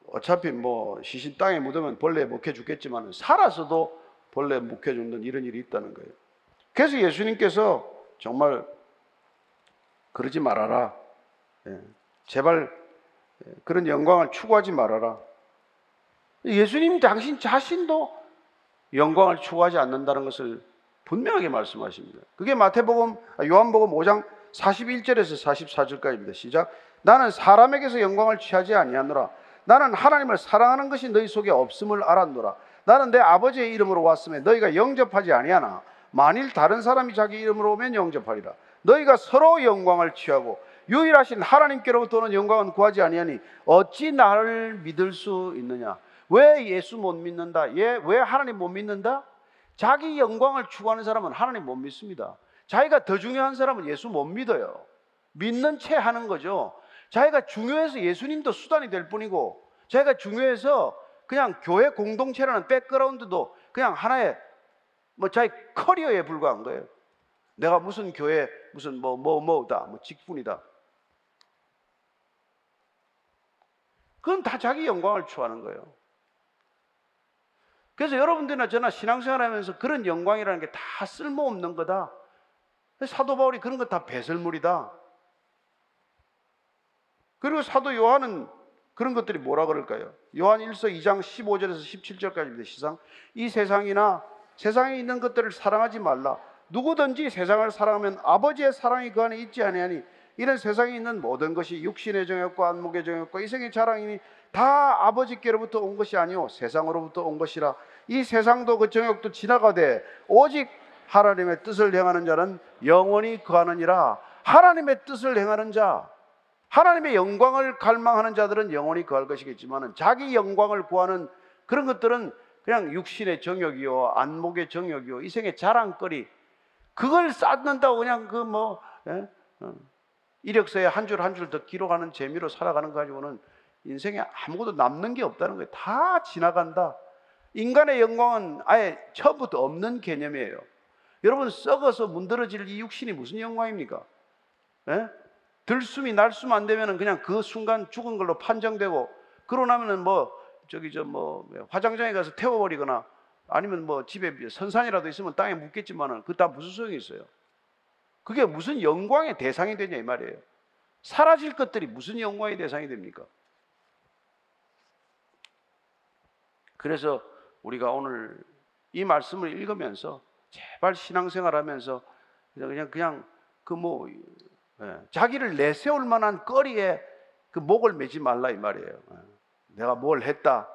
어차피 뭐 시신 땅에 묻으면 벌레 먹혀 죽겠지만 살아서도 벌레 먹혀 죽는 이런 일이 있다는 거예요. 그래서 예수님께서 정말 그러지 말아라. 예. 제발 예, 그런 영광을 추구하지 말아라. 예수님 당신 자신도 영광을 추구하지 않는다는 것을 분명하게 말씀하십니다. 그게 마태복음, 아, 요한복음 5장 41절에서 44절까지입니다. 시작. 나는 사람에게서 영광을 취하지 아니하노라. 나는 하나님을 사랑하는 것이 너희 속에 없음을 알았노라. 나는 내 아버지의 이름으로 왔음에 너희가 영접하지 아니하나 만일 다른 사람이 자기 이름으로 오면 영접하리라. 너희가 서로 영광을 취하고 유일하신 하나님께로부터는 영광은 구하지 아니하니 어찌 나를 믿을 수 있느냐? 왜 예수 못 믿는다? 예, 왜 하나님 못 믿는다? 자기 영광을 추구하는 사람은 하나님 못 믿습니다. 자기가 더 중요한 사람은 예수 못 믿어요. 믿는 채 하는 거죠. 자기가 중요해서 예수님도 수단이 될 뿐이고, 자기가 중요해서 그냥 교회 공동체라는 백그라운드도 그냥 하나의 뭐 자기 커리어에 불과한 거예요. 내가 무슨 교회 무슨 뭐 뭐 뭐다 뭐 직분이다. 그건 다 자기 영광을 추구하는 거예요. 그래서 여러분들이나 저나 신앙생활하면서 그런 영광이라는 게 다 쓸모없는 거다. 사도 바울이 그런 거 다 배설물이다. 그리고 사도 요한은 그런 것들이 뭐라 그럴까요? 요한 1서 2장 15절에서 17절까지입니다. 시상. 이 세상이나 세상에 있는 것들을 사랑하지 말라. 누구든지 세상을 사랑하면 아버지의 사랑이 그 안에 있지 아니하니 이런 세상에 있는 모든 것이 육신의 정욕과 안목의 정욕과 이생의 자랑이니 다 아버지께로부터 온 것이 아니요 세상으로부터 온 것이라 이 세상도 그 정욕도 지나가되 오직 하나님의 뜻을 행하는 자는 영원히 거하느니라 하나님의 뜻을 행하는 자 하나님의 영광을 갈망하는 자들은 영원히 거할 것이겠지만 자기 영광을 구하는 그런 것들은 그냥 육신의 정욕이요 안목의 정욕이요 이생의 자랑거리 그걸 쌓는다고 그냥 그 뭐 예? 어. 이력서에 한 줄 한 줄 더 기록하는 재미로 살아가는 거 가지고는 인생에 아무것도 남는 게 없다는 거예요. 다 지나간다. 인간의 영광은 아예 처음부터 없는 개념이에요. 여러분 썩어서 문드러질 이 육신이 무슨 영광입니까? 예? 들숨이 날숨 안 되면은 그냥 그 순간 죽은 걸로 판정되고 그러고 나면은 뭐 저기 저 뭐 화장장에 가서 태워버리거나 아니면 뭐 집에 선산이라도 있으면 땅에 묻겠지만은 그 다 무슨 소용이 있어요? 그게 무슨 영광의 대상이 되냐 이 말이에요. 사라질 것들이 무슨 영광의 대상이 됩니까? 그래서 우리가 오늘 이 말씀을 읽으면서 제발 신앙생활 하면서 그냥 그냥 그뭐 예, 자기를 내세울 만한 거리에 그 목을 매지 말라 이 말이에요. 예, 내가 뭘 했다.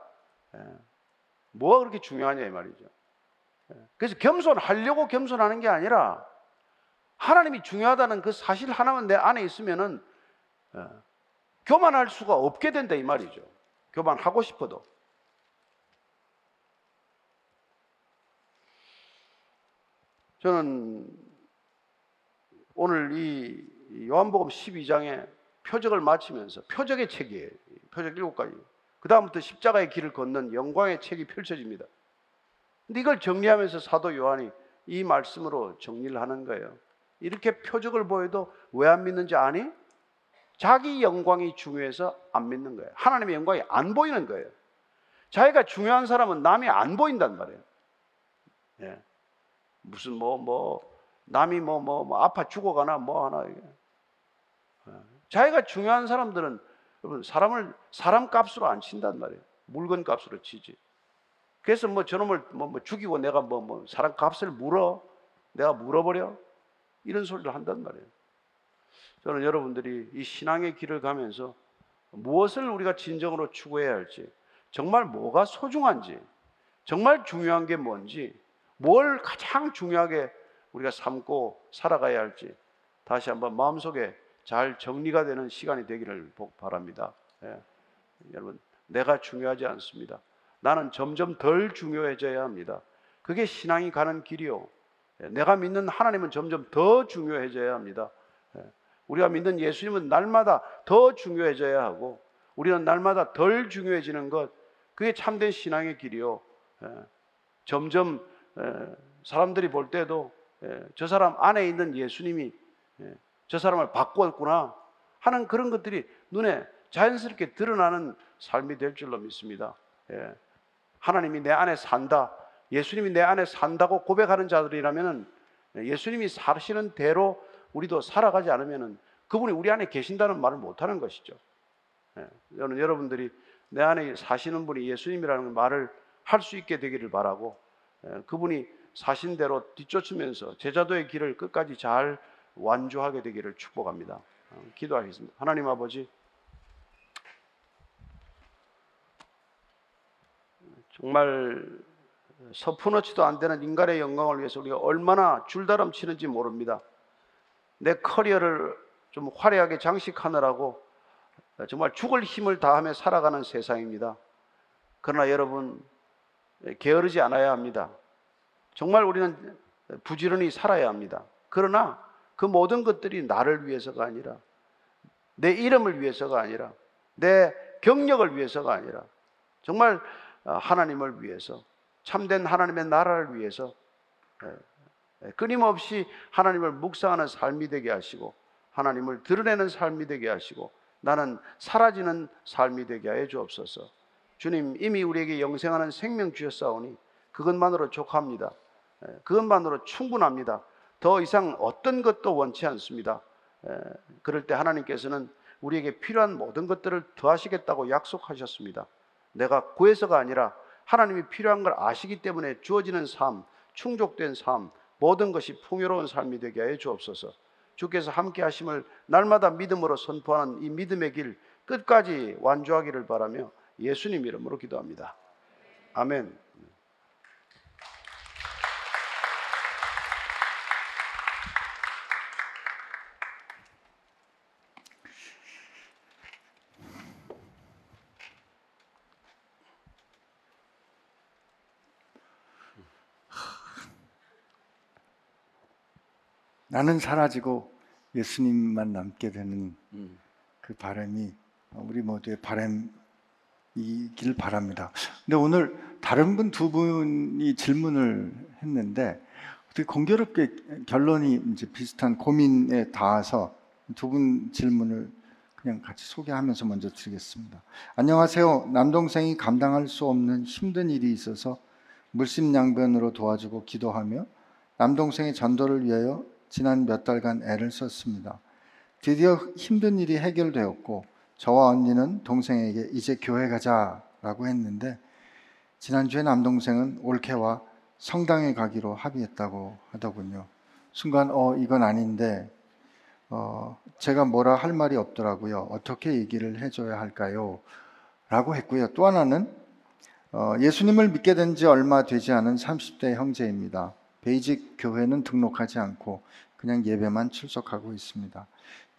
예, 뭐가 그렇게 중요하냐 이 말이죠. 그래서 겸손하려고 겸손하는 게 아니라 하나님이 중요하다는 그 사실 하나만 내 안에 있으면은 교만할 수가 없게 된다 이 말이죠. 교만하고 싶어도. 저는 오늘 이 요한복음 12장에 표적을 마치면서 표적의 책이에요. 표적 일곱 가지. 그 다음부터 십자가의 길을 걷는 영광의 책이 펼쳐집니다. 근데 이걸 정리하면서 사도 요한이 이 말씀으로 정리를 하는 거예요. 이렇게 표적을 보여도 왜 안 믿는지 아니? 자기 영광이 중요해서 안 믿는 거예요. 하나님의 영광이 안 보이는 거예요. 자기가 중요한 사람은 남이 안 보인단 말이에요. 예. 무슨 뭐 뭐 남이 뭐 뭐 뭐 아파 죽어가나 뭐 하나. 자기가 중요한 사람들은 여러분 사람을 사람 값으로 안 친단 말이에요. 물건 값으로 치지. 그래서 뭐 저놈을 뭐, 뭐 죽이고 내가 뭐, 뭐 사람 값을 물어 내가 물어버려 이런 소리를 한단 말이에요. 저는 여러분들이 이 신앙의 길을 가면서 무엇을 우리가 진정으로 추구해야 할지, 정말 뭐가 소중한지, 정말 중요한 게 뭔지, 뭘 가장 중요하게 우리가 삼고 살아가야 할지 다시 한번 마음속에 잘 정리가 되는 시간이 되기를 바랍니다. 예. 여러분, 내가 중요하지 않습니다. 나는 점점 덜 중요해져야 합니다. 그게 신앙이 가는 길이요. 예. 내가 믿는 하나님은 점점 더 중요해져야 합니다. 예. 우리가 믿는 예수님은 날마다 더 중요해져야 하고 우리는 날마다 덜 중요해지는 것 그게 참된 신앙의 길이요. 예. 점점 사람들이 볼 때도 저 사람 안에 있는 예수님이 저 사람을 바꾸었구나 하는 그런 것들이 눈에 자연스럽게 드러나는 삶이 될 줄로 믿습니다. 하나님이 내 안에 산다. 예수님이 내 안에 산다고 고백하는 자들이라면 예수님이 사시는 대로 우리도 살아가지 않으면 그분이 우리 안에 계신다는 말을 못하는 것이죠. 저는 여러분들이 내 안에 사시는 분이 예수님이라는 말을 할 수 있게 되기를 바라고 그분이 사신 대로 뒤쫓으면서 제자도의 길을 끝까지 잘 완주하게 되기를 축복합니다. 어, 기도하겠습니다. 하나님 아버지, 정말 서푼어치도 안 되는 인간의 영광을 위해서 우리가 얼마나 줄다름 치는지 모릅니다. 내 커리어를 좀 화려하게 장식하느라고 정말 죽을 힘을 다하며 살아가는 세상입니다. 그러나 여러분, 게으르지 않아야 합니다. 정말 우리는 부지런히 살아야 합니다. 그러나 그 모든 것들이 나를 위해서가 아니라 내 이름을 위해서가 아니라 내 경력을 위해서가 아니라 정말 하나님을 위해서 참된 하나님의 나라를 위해서 끊임없이 하나님을 묵상하는 삶이 되게 하시고 하나님을 드러내는 삶이 되게 하시고 나는 사라지는 삶이 되게 하여 주옵소서. 주님 이미 우리에게 영생하는 생명 주셨사오니 그것만으로 족합니다. 그것만으로 충분합니다. 더 이상 어떤 것도 원치 않습니다. 그럴 때 하나님께서는 우리에게 필요한 모든 것들을 더하시겠다고 약속하셨습니다. 내가 구해서가 아니라 하나님이 필요한 걸 아시기 때문에 주어지는 삶, 충족된 삶, 모든 것이 풍요로운 삶이 되게 해 주옵소서. 주께서 함께 하심을 날마다 믿음으로 선포하는 이 믿음의 길 끝까지 완주하기를 바라며 예수님 이름으로 기도합니다. 아멘. 나는 사라지고 예수님만 남게 되는 음. 그 바람이 우리 모두의 바람이길 바랍니다. 근데 오늘 다른 분 두 분이 질문을 했는데 어떻게 공교롭게 결론이 이제 비슷한 고민에 닿아서 두 분 질문을 그냥 같이 소개하면서 먼저 드리겠습니다. 안녕하세요. 남동생이 감당할 수 없는 힘든 일이 있어서 물심양변으로 도와주고 기도하며 남동생의 전도를 위하여 지난 몇 달간 애를 썼습니다. 드디어 힘든 일이 해결되었고 저와 언니는 동생에게 이제 교회 가자라고 했는데 지난주에 남동생은 올케와 성당에 가기로 합의했다고 하더군요. 순간 어 이건 아닌데 어 제가 뭐라 할 말이 없더라고요. 어떻게 얘기를 해줘야 할까요? 라고 했고요. 또 하나는 어 예수님을 믿게 된 지 얼마 되지 않은 30대 형제입니다. 베이직 교회는 등록하지 않고 그냥 예배만 출석하고 있습니다.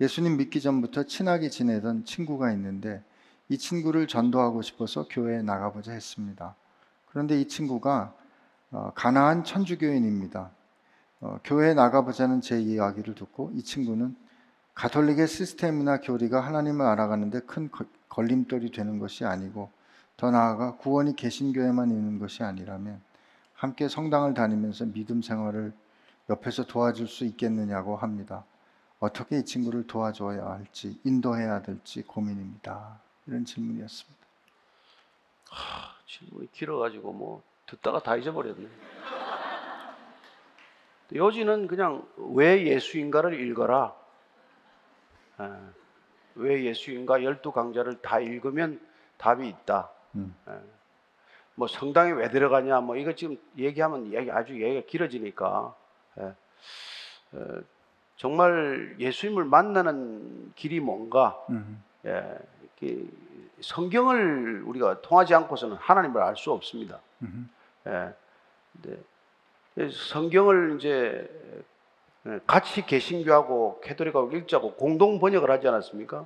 예수님 믿기 전부터 친하게 지내던 친구가 있는데 이 친구를 전도하고 싶어서 교회에 나가보자 했습니다. 그런데 이 친구가 어, 가나안 천주교인입니다. 어, 교회에 나가보자는 제 이야기를 듣고 이 친구는 가톨릭의 시스템이나 교리가 하나님을 알아가는데 큰 걸림돌이 되는 것이 아니고 더 나아가 구원이 개신교에만 있는 것이 아니라면 함께 성당을 다니면서 믿음 생활을 옆에서 도와줄 수 있겠느냐고 합니다. 어떻게 이 친구를 도와줘야 할지 인도해야 될지 고민입니다. 이런 질문이었습니다. 질문이 길어가지고 뭐 듣다가 다 잊어버렸네. 요지는 그냥 왜 예수인가를 읽어라. 예, 왜 예수인가 열두 강좌를 다 읽으면 답이 있다. 음. 예. 뭐 성당에 왜 들어가냐 뭐 이거 지금 얘기하면 얘기 아주 얘기가 길어지니까 예. 어, 정말 예수님을 만나는 길이 뭔가 음, 예, 성경을 우리가 통하지 않고서는 하나님을 알 수 없습니다. 음, 예, 성경을 이제 예, 같이 개신교하고 캐토릭하고 일자고 공동 번역을 하지 않았습니까?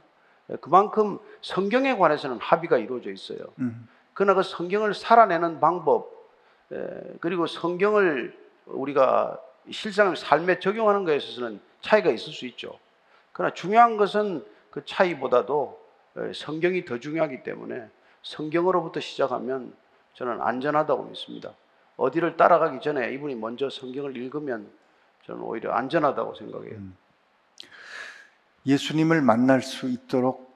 예, 그만큼 성경에 관해서는 합의가 이루어져 있어요. 음, 그러나 그 성경을 살아내는 방법 에, 그리고 성경을 우리가 실상 삶에 적용하는 것에 있어서는 차이가 있을 수 있죠. 그러나 중요한 것은 그 차이보다도 에, 성경이 더 중요하기 때문에 성경으로부터 시작하면 저는 안전하다고 믿습니다. 어디를 따라가기 전에 이분이 먼저 성경을 읽으면 저는 오히려 안전하다고 생각해요. 예수님을 만날 수 있도록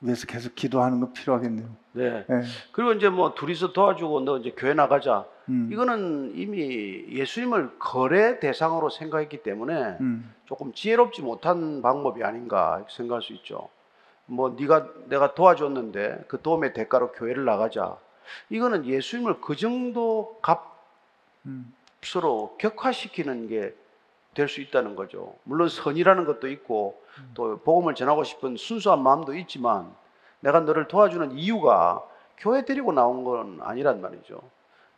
위해서 계속 기도하는 거 필요하겠네요. 네. 예, 그리고 이제 뭐 둘이서 도와주고 너 이제 교회 나가자. 음, 이거는 이미 예수님을 거래 대상으로 생각했기 때문에 음, 조금 지혜롭지 못한 방법이 아닌가 생각할 수 있죠. 뭐 네가 내가 도와줬는데 그 도움의 대가로 교회를 나가자. 이거는 예수님을 그 정도 음, 값으로 격화시키는 게 될 수 있다는 거죠. 물론 선이라는 것도 있고 또 복음을 전하고 싶은 순수한 마음도 있지만 내가 너를 도와주는 이유가 교회 데리고 나온 건 아니란 말이죠.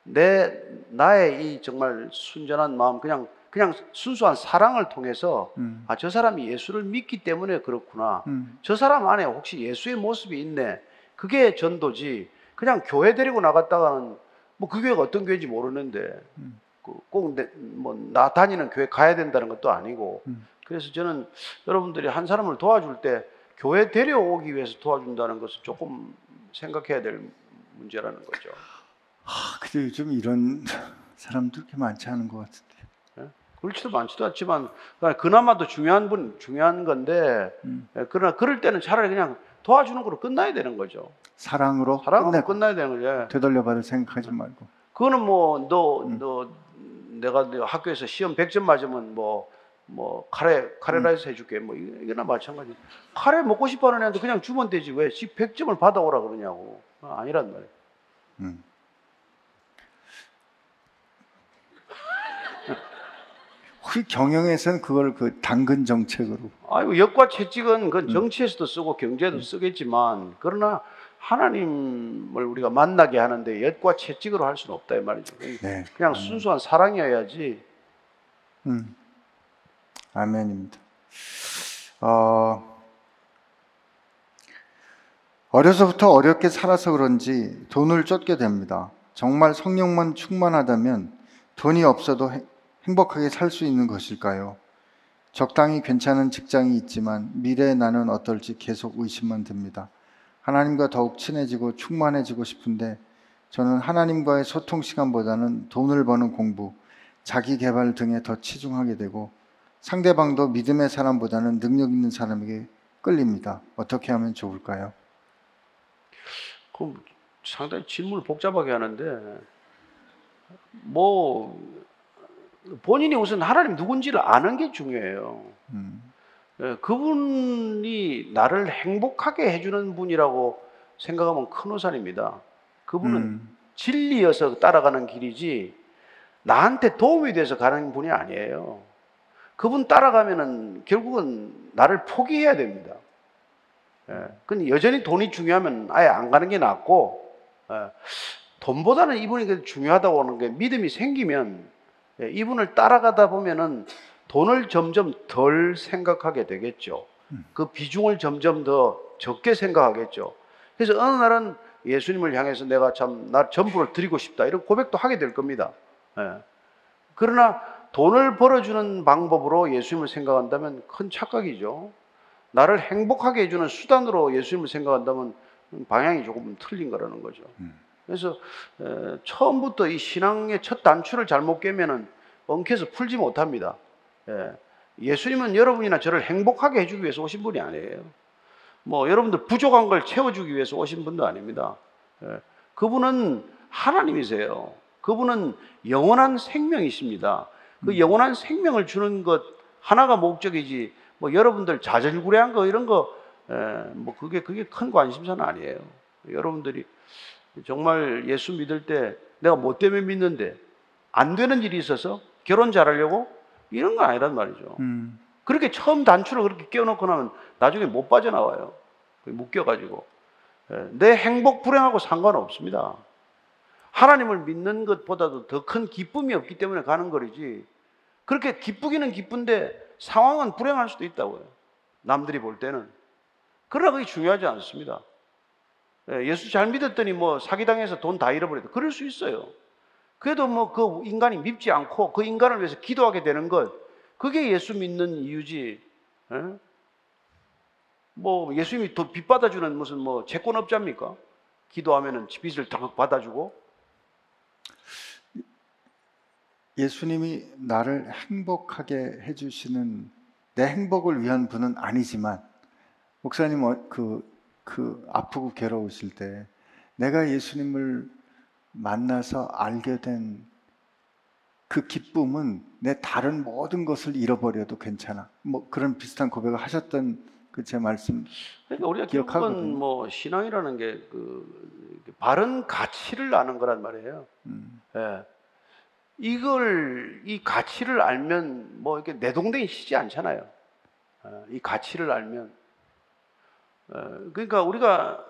내 나의 이 정말 순전한 마음 그냥 그냥 순수한 사랑을 통해서 음, 아저 사람이 예수를 믿기 때문에 그렇구나. 음, 저 사람 안에 혹시 예수의 모습이 있네. 그게 전도지. 그냥 교회 데리고 나갔다가는 뭐 그 교회가 어떤 교회인지 모르는데 음. 꼭뭐 나 다니는 교회 가야 된다는 것도 아니고 음. 그래서 저는 여러분들이 한 사람을 도와줄 때 교회 데려오기 위해서 도와준다는 것을 조금 생각해야 될 문제라는 거죠. 아, 근데 요즘 이런 사람들 그렇게 많지 않은 것 같은데. 그렇지도 많지도 않지만 그러니까 그나마도 중요한 분 중요한 건데 음. 예, 그러나 그럴 때는 차라리 그냥 도와주는 걸로 끝나야 되는 거죠. 사랑으로 사랑으로 끝나야 되는 거죠. 예. 되돌려받을 생각하지 말고. 그거는 뭐너 음. 너 내가 너 학교에서 시험 100점 맞으면 뭐 뭐 카레 카레 음. 라이스 해줄게 뭐 이- 이거나 마찬가지. 카레 먹고 싶어 하는 애한테 그냥 주면 되지 왜 100점을 받아오라 그러냐고. 아, 아니란 말이에요. 음. 혹시 경영에서는 그걸 그 당근 정책으로 아이고 역과 채찍은 음. 그 정치에서도 쓰고 경제도 쓰겠지만 그러나 하나님을 우리가 만나게 하는데 엿과 채찍으로 할 수는 없다 이 말이죠. 네. 그냥. 순수한 사랑이어야지. 음. 아멘입니다. 어, 어려서부터 어렵게 살아서 그런지 돈을 쫓게 됩니다. 정말 성령만 충만하다면 돈이 없어도 행- 행복하게 살 수 있는 것일까요? 적당히 괜찮은 직장이 있지만 미래의 나는 어떨지 계속 의심만 듭니다. 하나님과 더욱 친해지고 충만해지고 싶은데 저는 하나님과의 소통 시간보다는 돈을 버는 공부, 자기 개발 등에 더 치중하게 되고 상대방도 믿음의 사람보다는 능력 있는 사람에게 끌립니다. 어떻게 하면 좋을까요? 그 상당히 질문을 복잡하게 하는데 뭐 본인이 우선 하나님 누군지를 아는 게 중요해요. 음, 예, 그분이 나를 행복하게 해주는 분이라고 생각하면 큰 오산입니다. 그분은 음, 진리여서 따라가는 길이지 나한테 도움이 돼서 가는 분이 아니에요. 그분 따라가면은 결국은 나를 포기해야 됩니다. 예. 근데 여전히 돈이 중요하면 아예 안 가는 게 낫고 예. 돈보다는 이분이 그 중요하다고 하는 게 믿음이 생기면 예, 이분을 따라가다 보면은 돈을 점점 덜 생각하게 되겠죠. 그 비중을 점점 더 적게 생각하겠죠. 그래서 어느 날은 예수님을 향해서 내가 참 나 전부를 드리고 싶다 이런 고백도 하게 될 겁니다. 예. 그러나 돈을 벌어주는 방법으로 예수님을 생각한다면 큰 착각이죠. 나를 행복하게 해주는 수단으로 예수님을 생각한다면 방향이 조금 틀린 거라는 거죠. 그래서 에, 처음부터 이 신앙의 첫 단추를 잘못 깨면은 엉켜서 풀지 못합니다. 예. 예수님은 여러분이나 저를 행복하게 해주기 위해서 오신 분이 아니에요. 뭐 여러분들 부족한 걸 채워주기 위해서 오신 분도 아닙니다. 예. 그분은 하나님이세요. 그분은 영원한 생명이십니다. 그 영원한 생명을 주는 것 하나가 목적이지. 뭐 여러분들 자질구레한 거 이런 거 뭐 그게 그게 큰 관심사는 아니에요. 여러분들이 정말 예수 믿을 때 내가 뭐 때문에 믿는데 안 되는 일이 있어서 결혼 잘하려고 이런 건 아니란 말이죠. 음. 그렇게 처음 단추를 그렇게 끼워놓고 나면 나중에 못 빠져나와요. 묶여가지고. 예, 내 행복, 불행하고 상관없습니다. 하나님을 믿는 것보다도 더 큰 기쁨이 없기 때문에 가는 거리지. 그렇게 기쁘기는 기쁜데 상황은 불행할 수도 있다고요. 남들이 볼 때는. 그러나 그게 중요하지 않습니다. 예, 예수 잘 믿었더니 뭐 사기당해서 돈 다 잃어버렸다. 그럴 수 있어요. 그래도 뭐 그 인간이 밉지 않고 그 인간을 위해서 기도하게 되는 것, 그게 예수 믿는 이유지. 예? 뭐 예수님이 더 빚 받아주는 무슨 뭐 채권업자입니까? 기도하면은 빚을 다 받아주고 예수님이 나를 행복하게 해주시는 내 행복을 위한 분은 아니지만 목사님 어, 그, 그 아프고 괴로우실 때 내가 예수님을 만나서 알게 된 그 기쁨은 내 다른 모든 것을 잃어버려도 괜찮아. 뭐 그런 비슷한 고백을 하셨던 그 제 말씀. 그러니까 우리가 기억하거든요. 결국은 뭐 신앙이라는 게 그 바른 가치를 아는 거란 말이에요. 음, 예. 이걸 이 가치를 알면 뭐 이렇게 내동댕이 치지 않잖아요. 어, 이 가치를 알면 어, 그러니까 우리가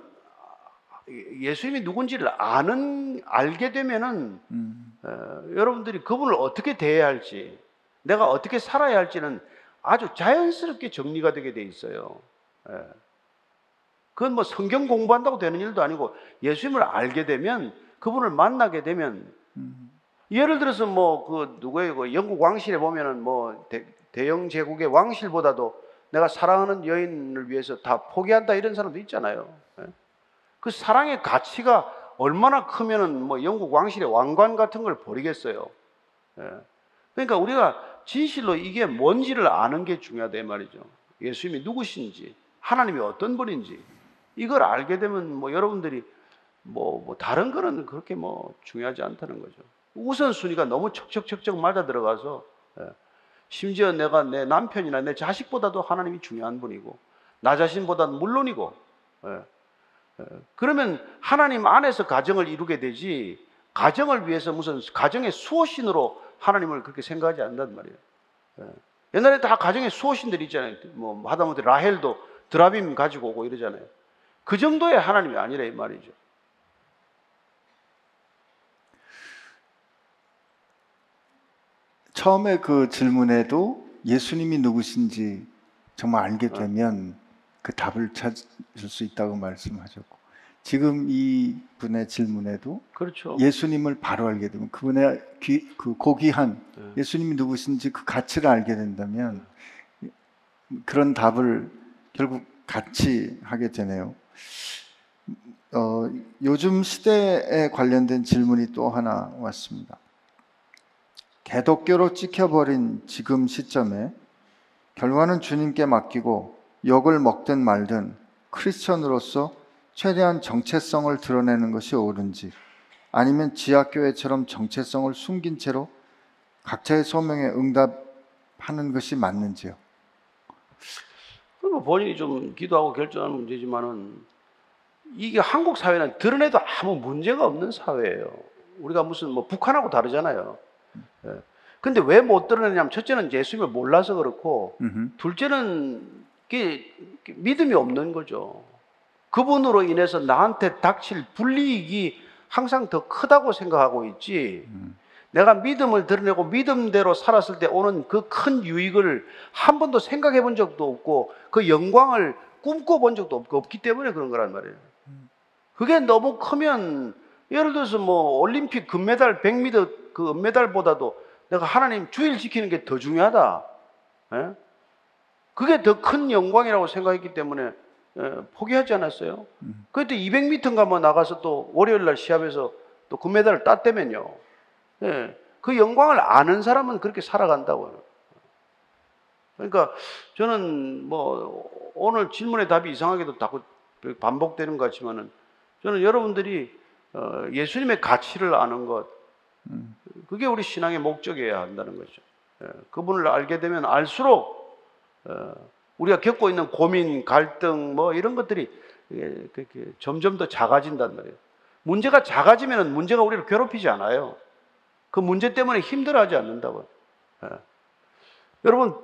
예수님이 누군지를 아는 알게 되면은 음, 어, 여러분들이 그분을 어떻게 대해야 할지, 내가 어떻게 살아야 할지는 아주 자연스럽게 정리가 되게 돼 있어요. 예. 그건 뭐 성경 공부한다고 되는 일도 아니고 예수님을 알게 되면 그분을 만나게 되면 음, 예를 들어서 뭐 그 누구예요? 그 영국 왕실에 보면은 뭐 대, 대영 제국의 왕실보다도 내가 사랑하는 여인을 위해서 다 포기한다 이런 사람도 있잖아요. 예. 그 사랑의 가치가 얼마나 크면은 뭐 영국 왕실의 왕관 같은 걸 버리겠어요. 예. 그러니까 우리가 진실로 이게 뭔지를 아는 게 중요하다 이 말이죠. 예수님이 누구신지, 하나님이 어떤 분인지 이걸 알게 되면 뭐 여러분들이 뭐, 뭐 다른 거는 그렇게 뭐 중요하지 않다는 거죠. 우선순위가 너무 척척척척 맞아 들어가서 예. 심지어 내가 내 남편이나 내 자식보다도 하나님이 중요한 분이고 나 자신보다는 물론이고 예. 예. 그러면 하나님 안에서 가정을 이루게 되지 가정을 위해서 무슨 가정의 수호신으로 하나님을 그렇게 생각하지 않는단 말이에요. 예. 옛날에 다 가정의 수호신들이 있잖아요. 뭐 하다못해 라헬도 드라빔 가지고 오고 이러잖아요. 그 정도의 하나님이 아니라 이 말이죠. 처음에 그 질문에도 예수님이 누구신지 정말 알게 네. 되면 그 답을 찾을 수 있다고 말씀하셨고 지금 이 분의 질문에도 그렇죠. 예수님을 바로 알게 되면 그분의 귀, 그 고귀한 네. 예수님이 누구신지 그 가치를 알게 된다면 그런 답을 결국 같이 하게 되네요. 어, 요즘 시대에 관련된 질문이 또 하나 왔습니다. 개독교로 찍혀버린 지금 시점에 결과는 주님께 맡기고 욕을 먹든 말든 크리스천으로서 최대한 정체성을 드러내는 것이 옳은지 아니면 지하교회처럼 정체성을 숨긴 채로 각자의 소명에 응답하는 것이 맞는지요? 그리고 본인이 좀 기도하고 결정하는 문제지만은 이게 한국 사회는 드러내도 아무 문제가 없는 사회예요. 우리가 무슨 뭐 북한하고 다르잖아요. 예. 근데 왜 못 드러내냐면 첫째는 예수님을 몰라서 그렇고 음흠. 둘째는 이게 믿음이 없는 거죠. 그분으로 인해서 나한테 닥칠 불이익이 항상 더 크다고 생각하고 있지. 음. 내가 믿음을 드러내고 믿음대로 살았을 때 오는 그 큰 유익을 한 번도 생각해 본 적도 없고 그 영광을 꿈꿔 본 적도 없기 때문에 그런 거란 말이에요. 그게 너무 크면 예를 들어서 뭐 올림픽 금메달, 100m 그 은메달보다도 내가 하나님 주일 지키는 게 더 중요하다. 예? 그게 더 큰 영광이라고 생각했기 때문에 예, 포기하지 않았어요. 음. 그때 200m인가 뭐 나가서 또 월요일 날 시합에서 또 금메달을 땄다면요. 예, 그 영광을 아는 사람은 그렇게 살아간다고요. 그러니까 저는 뭐 오늘 질문의 답이 이상하게도 자꾸 반복되는 것 같지만은 저는 여러분들이 어, 예수님의 가치를 아는 것 그게 우리 신앙의 목적이어야 한다는 거죠. 예, 그분을 알게 되면 알수록 어, 우리가 겪고 있는 고민, 갈등 뭐 이런 것들이 점점 더 작아진단 말이에요. 문제가 작아지면 문제가 우리를 괴롭히지 않아요. 그 문제 때문에 힘들어하지 않는다고. 예. 여러분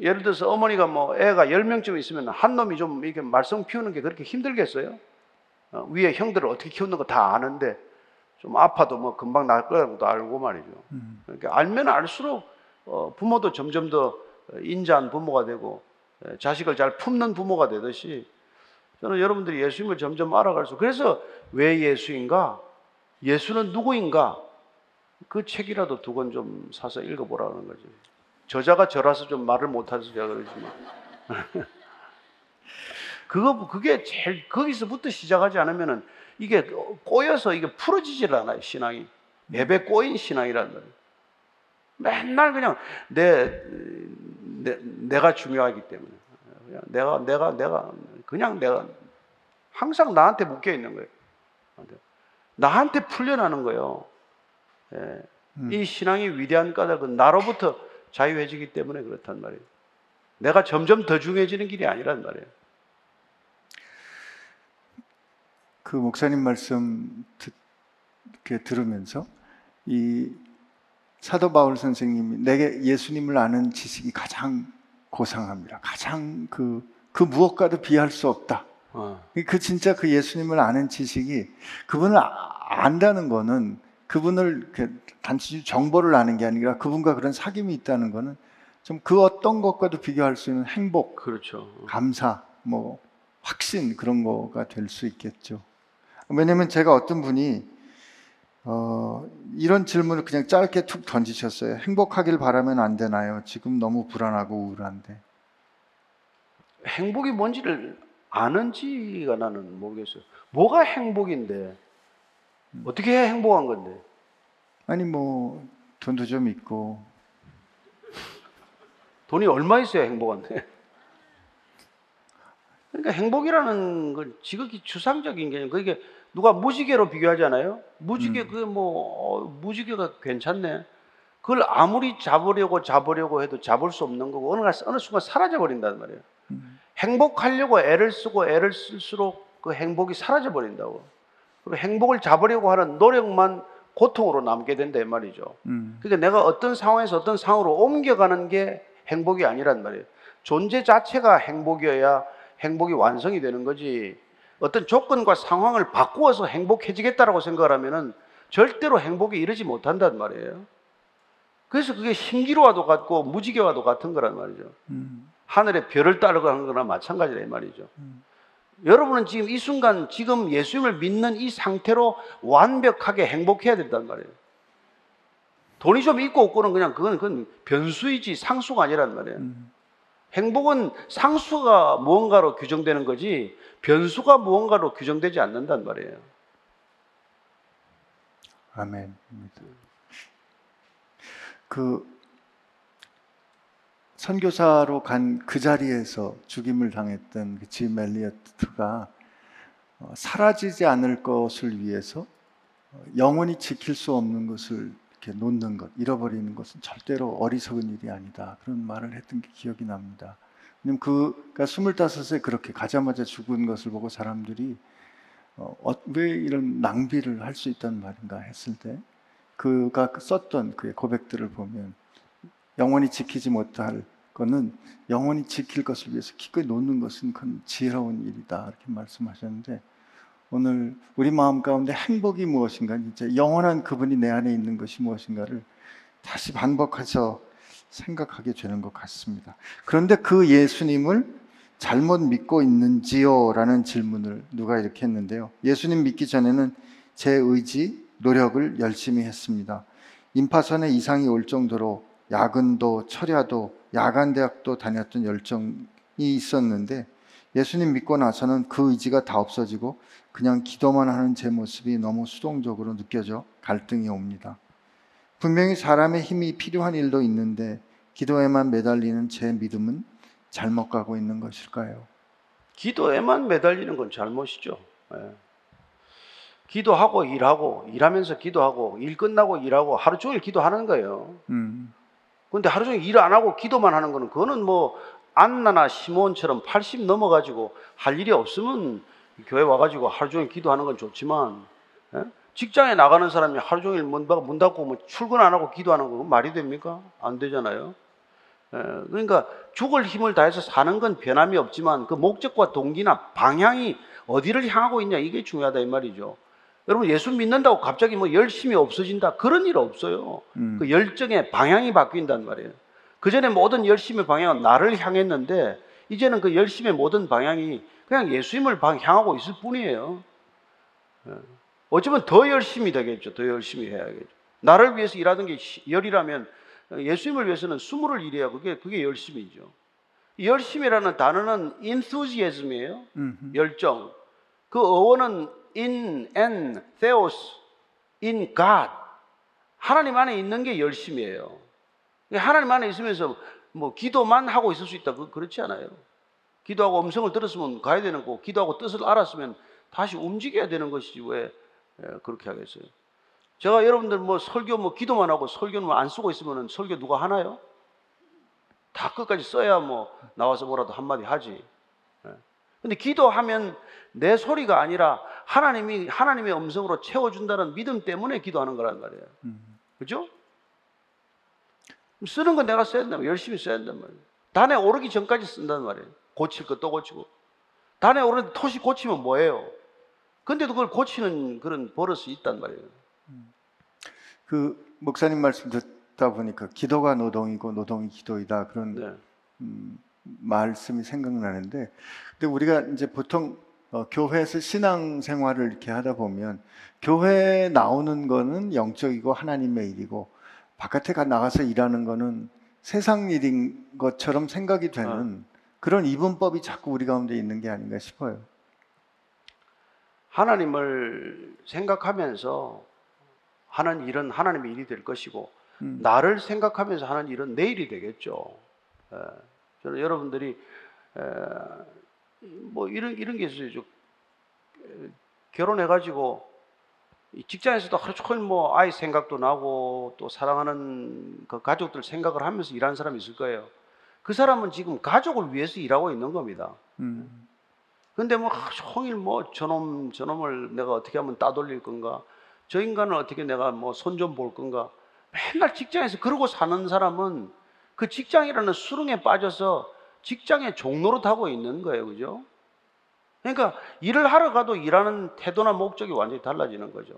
예를 들어서 어머니가 뭐 애가 10명쯤 있으면 한 놈이 좀 이렇게 말썽 피우는 게 그렇게 힘들겠어요? 어, 위에 형들을 어떻게 키우는 거 다 아는데 좀 아파도 뭐 금방 날 거라고도 알고 말이죠. 그러니까 알면 알수록 어, 부모도 점점 더 인자한 부모가 되고 에, 자식을 잘 품는 부모가 되듯이 저는 여러분들이 예수님을 점점 알아갈수록 그래서 왜 예수인가? 예수는 누구인가? 그 책이라도 두 권 좀 사서 읽어보라는 거지. 저자가 저라서 좀 말을 못해서 제가 그러지만. 그거, 그게 제일, 거기서부터 시작하지 않으면은 이게 꼬여서 이게 풀어지질 않아요, 신앙이. 맵에 꼬인 신앙이란 말이에요. 맨날 그냥 내, 내, 내가 중요하기 때문에. 그냥 내가, 내가, 내가, 그냥 내가 항상 나한테 묶여 있는 거예요. 나한테 풀려나는 거예요. 예. 이 신앙의 위대한 까닭은 나로부터 자유해지기 때문에 그렇단 말이에요. 내가 점점 더 중요해지는 길이 아니란 말이에요. 그 목사님 말씀 듣, 이렇게 들으면서 이 사도 바울 선생님이 내게 예수님을 아는 지식이 가장 고상합니다. 가장 그, 그 무엇과도 비할 수 없다. 어. 그 진짜 그 예수님을 아는 지식이 그분을 아- 안다는 거는 그분을 단지 정보를 아는 게 아니라 그분과 그런 사귐이 있다는 거는 좀 그 어떤 것과도 비교할 수 있는 행복, 그렇죠. 감사, 뭐 확신 그런 거가 될 수 있겠죠. 왜냐면 제가 어떤 분이 어, 이런 질문을 그냥 짧게 툭 던지셨어요. 행복하길 바라면 안 되나요? 지금 너무 불안하고 우울한데. 행복이 뭔지를 아는지가 나는 모르겠어요. 뭐가 행복인데? 어떻게 해야 행복한 건데? 아니 뭐 돈도 좀 있고 돈이 얼마 있어야 행복한데? 그러니까 행복이라는 건 지극히 추상적인 개념. 그게 누가 무지개로 비교하잖아요. 무지개 그뭐 무지개가 괜찮네. 그걸 아무리 잡으려고 잡으려고 해도 잡을 수 없는 거고 어느 날 어느 순간 사라져 버린단 말이에요. 행복하려고 애를 쓰고 애를 쓸수록 그 행복이 사라져 버린다고. 그리고 행복을 잡으려고 하는 노력만 고통으로 남게 된다 이 말이죠. 음, 그러니까 내가 어떤 상황에서 어떤 상황으로 옮겨가는 게 행복이 아니란 말이에요. 존재 자체가 행복이어야 행복이 완성이 되는 거지. 어떤 조건과 상황을 바꾸어서 행복해지겠다라고 생각을 하면은 절대로 행복에 이르지 못한단 말이에요. 그래서 그게 신기루와도 같고 무지개와도 같은 거란 말이죠. 음, 하늘의 별을 따르는 거나 마찬가지다 이 말이죠. 여러분은 지금 이 순간 지금 예수님을 믿는 이 상태로 완벽하게 행복해야 된단 말이에요. 돈이 좀 있고 없고는 그냥 그건 그건 변수이지 상수가 아니란 말이에요. 음. 행복은 상수가 무언가로 규정되는 거지 변수가 무언가로 규정되지 않는단 말이에요. 아멘. 그 선교사로 간 그 자리에서 죽임을 당했던 그짐 엘리어트가 어, 사라지지 않을 것을 위해서 어, 영원히 지킬 수 없는 것을 이렇게 놓는 것, 잃어버리는 것은 절대로 어리석은 일이 아니다. 그런 말을 했던 게 기억이 납니다. 왜냐면 그가 스물다섯에 그렇게 가자마자 죽은 것을 보고 사람들이 어, 어, 왜 이런 낭비를 할 수 있다는 말인가 했을 때 그가 썼던 그의 고백들을 보면 영원히 지키지 못할 거는 영원히 지킬 것을 위해서 기꺼이 놓는 것은 큰 지혜로운 일이다 이렇게 말씀하셨는데 오늘 우리 마음 가운데 행복이 무엇인가 이제 영원한 그분이 내 안에 있는 것이 무엇인가를 다시 반복해서 생각하게 되는 것 같습니다. 그런데 그 예수님을 잘못 믿고 있는지요? 라는 질문을 누가 이렇게 했는데요. 예수님 믿기 전에는 제 의지, 노력을 열심히 했습니다. 임파선에 이상이 올 정도로 야근도, 철야도, 야간 대학도 다녔던 열정이 있었는데 예수님 믿고 나서는 그 의지가 다 없어지고 그냥 기도만 하는 제 모습이 너무 수동적으로 느껴져 갈등이 옵니다. 분명히 사람의 힘이 필요한 일도 있는데 기도에만 매달리는 제 믿음은 잘못 가고 있는 것일까요? 기도에만 매달리는 건 잘못이죠. 예. 기도하고 일하고 일하면서 기도하고 일 끝나고 일하고 하루 종일 기도하는 거예요. 음, 근데 하루 종일 일 안 하고 기도만 하는 거는 그거는 뭐 안나나 시몬처럼 80 넘어가지고 할 일이 없으면 교회 와가지고 하루 종일 기도하는 건 좋지만 예? 직장에 나가는 사람이 하루 종일 문, 닫- 문 닫고 뭐 출근 안 하고 기도하는 거 말이 됩니까? 안 되잖아요. 예, 그러니까 죽을 힘을 다해서 사는 건 변함이 없지만 그 목적과 동기나 방향이 어디를 향하고 있냐 이게 중요하다 이 말이죠. 여러분 예수 믿는다고 갑자기 뭐 열심히 없어진다 그런 일 없어요. 음. 그 열정의 방향이 바뀐단 말이에요. 그 전에 모든 열심의 방향은 나를 향했는데 이제는 그 열심의 모든 방향이 그냥 예수님을 방- 향하고 있을 뿐이에요. 예. 어쩌면 더 열심히 되겠죠. 더 열심히 해야겠죠. 나를 위해서 일하는 게 시- 열이라면 예수님을 위해서는 스물을 일해야 그게 그게 열심이죠. 이 열심이라는 단어는 enthusiasm이에요. 음, 열정. 그 어원은 in and theos, in God. 하나님 안에 있는 게 열심이에요. 하나님 안에 있으면서 뭐 기도만 하고 있을 수 있다. 그 그렇지 않아요. 기도하고 음성을 들었으면 가야 되는 거고, 기도하고 뜻을 알았으면 다시 움직여야 되는 것이지 왜 예, 그렇게 하겠어요? 제가 여러분들 뭐 설교 뭐 기도만 하고 설교는 뭐 안 쓰고 있으면 설교 누가 하나요? 다 끝까지 써야 뭐 나와서 뭐라도 한마디 하지. 근데 기도하면 내 소리가 아니라 하나님이 하나님의 음성으로 채워준다는 믿음 때문에 기도하는 거란 말이에요. 음. 그죠? 쓰는 건 내가 써야 말이에요. 열심히 써야 된단 말이에요. 단에 오르기 전까지 쓴단 말이에요. 고칠 거 또 고치고. 단에 오르는데 토시 고치면 뭐예요? 근데도 그걸 고치는 그런 버릇이 있단 말이에요. 그 목사님 말씀 듣다 보니까 기도가 노동이고 노동이 기도이다 그런 네. 음, 말씀이 생각나는데, 근데 우리가 이제 보통 어, 교회에서 신앙 생활을 이렇게 하다 보면 교회에 나오는 거는 영적이고 하나님의 일이고 바깥에 가 나가서 일하는 거는 세상 일인 것처럼 생각이 되는 그런 이분법이 자꾸 우리 가운데 있는 게 아닌가 싶어요. 하나님을 생각하면서 하는 일은 하나님의 일이 될 것이고 음. 나를 생각하면서 하는 일은 내 일이 되겠죠. 예, 저는 여러분들이 에, 뭐 이런 이런 게 있어요. 저, 에, 결혼해가지고 이 직장에서도 하루 종일 뭐 아이 생각도 나고 또 사랑하는 그 가족들 생각을 하면서 일하는 사람이 있을 거예요. 그 사람은 지금 가족을 위해서 일하고 있는 겁니다. 음, 근데 뭐 하루 종일 뭐 저놈 저놈을 내가 어떻게 하면 따돌릴 건가? 저 인간을 어떻게 내가 뭐 손 좀 볼 건가? 맨날 직장에서 그러고 사는 사람은 그 직장이라는 수렁에 빠져서 직장의 종로로 타고 있는 거예요. 그죠 그러니까 일을 하러 가도 일하는 태도나 목적이 완전히 달라지는 거죠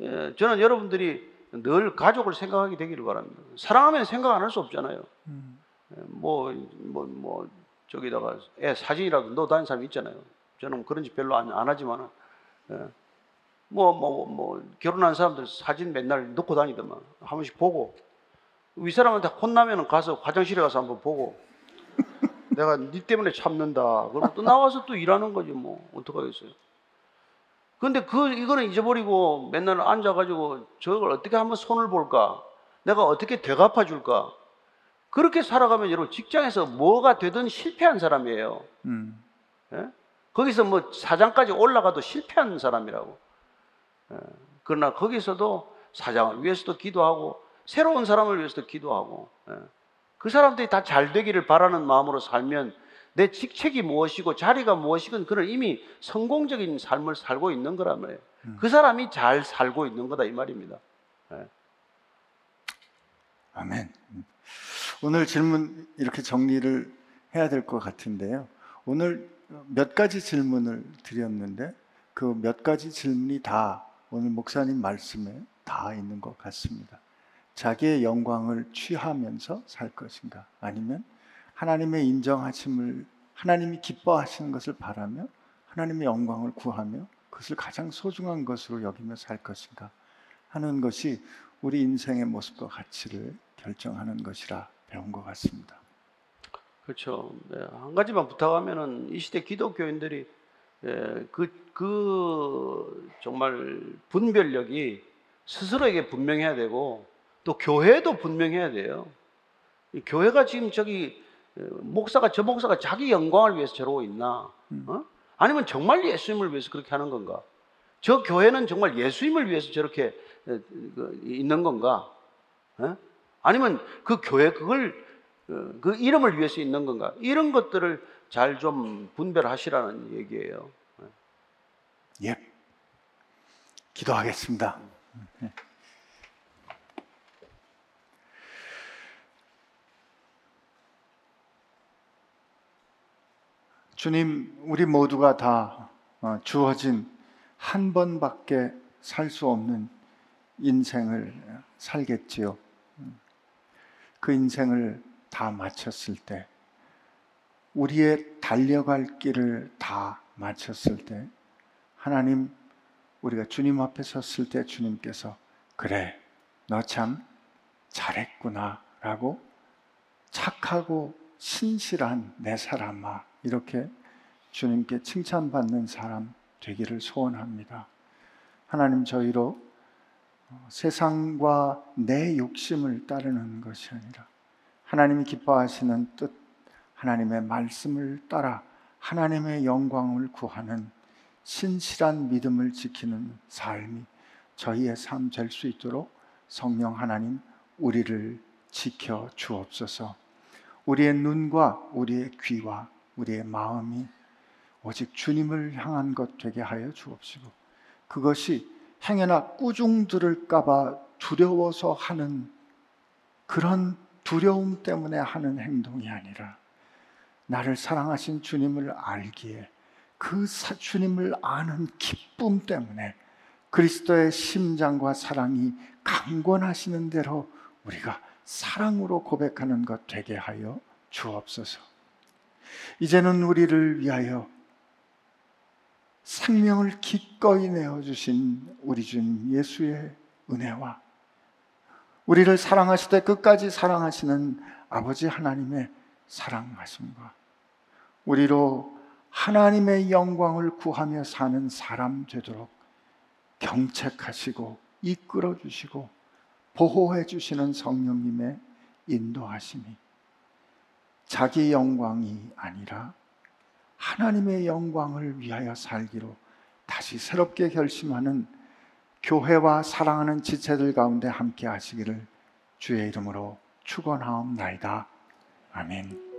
예, 저는 여러분들이 늘 가족을 생각하게 되기를 바랍니다 사랑하면 생각 안 할 수 없잖아요 음, 뭐, 뭐, 뭐, 저기다가 애 사진이라도 넣어 다니는 사람이 있잖아요. 저는 그런 짓 별로 안, 안 하지만, 예. 뭐, 뭐, 뭐, 결혼한 사람들 사진 맨날 넣고 다니더만. 한 번씩 보고. 윗사람한테 혼나면 가서 화장실에 가서 한번 보고. 내가 니 때문에 참는다. 그럼 또 나와서 또 일하는 거지, 뭐. 어떡하겠어요. 근데 그, 이거는 잊어버리고 맨날 앉아가지고 저걸 어떻게 한번 손을 볼까? 내가 어떻게 되갚아 줄까? 그렇게 살아가면 여러분 직장에서 뭐가 되든 실패한 사람이에요. 음, 예? 거기서 뭐 사장까지 올라가도 실패한 사람이라고. 예. 그러나 거기서도 사장을 위해서도 기도하고 새로운 사람을 위해서도 기도하고 예. 그 사람들이 다 잘 되기를 바라는 마음으로 살면 내 직책이 무엇이고 자리가 무엇이건 그는 이미 성공적인 삶을 살고 있는 거란 말이에요. 그 사람이 잘 살고 있는 거다 이 말입니다. 아멘. 오늘 질문 이렇게 정리를 해야 될 것 같은데요. 오늘 몇 가지 질문을 드렸는데 그 몇 가지 질문이 다 오늘 목사님 말씀에 다 있는 것 같습니다. 자기의 영광을 취하면서 살 것인가? 아니면 하나님의 인정하심을 하나님이 기뻐하시는 것을 바라며 하나님의 영광을 구하며 그것을 가장 소중한 것으로 여기며 살 것인가 하는 것이 우리 인생의 모습과 가치를 결정하는 것이라 배운 것 같습니다. 그렇죠. 네, 한 가지만 부탁하면은 이 시대 기독교인들이 예, 그, 그 정말 분별력이 스스로에게 분명해야 되고 또 교회도 분명해야 돼요. 이 교회가 지금 저기 어, 목사가 저 목사가 자기 영광을 위해서 저러고 있나? 어? 아니면 정말 예수님을 위해서 그렇게 하는 건가? 저 교회는 정말 예수님을 위해서 저렇게 어, 그, 있는 건가? 어? 아니면 그 교회 그걸 어, 그 이름을 위해서 있는 건가? 이런 것들을 잘 좀 분별하시라는 얘기예요. 예. 기도하겠습니다. 주님, 우리 모두가 다 어, 주어진 한 번밖에 살 수 없는 인생을 살겠지요. 그 인생을 다 마쳤을 때, 우리의 달려갈 길을 다 마쳤을 때, 하나님, 우리가 주님 앞에 섰을 때 주님께서, 그래, 너 참 잘했구나, 라고 착하고 신실한 내 사람아, 이렇게 주님께 칭찬받는 사람 되기를 소원합니다. 하나님 저희로 어, 세상과 내 욕심을 따르는 것이 아니라 하나님이 기뻐하시는 뜻, 하나님의 말씀을 따라 하나님의 영광을 구하는 신실한 믿음을 지키는 삶이 저희의 삶 될 수 있도록 성령 하나님 우리를 지켜 주옵소서. 우리의 눈과 우리의 귀와 우리의 마음이 오직 주님을 향한 것 되게 하여 주옵시고 그것이 행여나 꾸중 들을까봐 두려워서 하는 그런 두려움 때문에 하는 행동이 아니라 나를 사랑하신 주님을 알기에 그 사- 주님을 아는 기쁨 때문에 그리스도의 심장과 사랑이 강권하시는 대로 우리가 사랑으로 고백하는 것 되게 하여 주옵소서. 이제는 우리를 위하여 생명을 기꺼이 내어주신 우리 주님 예수의 은혜와 우리를 사랑하실 때 끝까지 사랑하시는 아버지 하나님의 사랑하심과 우리로 하나님의 영광을 구하며 사는 사람 되도록 경책하시고 이끌어 주시고 보호해 주시는 성령님의 인도하심이 자기 영광이 아니라 하나님의 영광을 위하여 살기로 다시 새롭게 결심하는 교회와 사랑하는 지체들 가운데 함께 하시기를 주의 이름으로 축원하옵나이다. 아멘.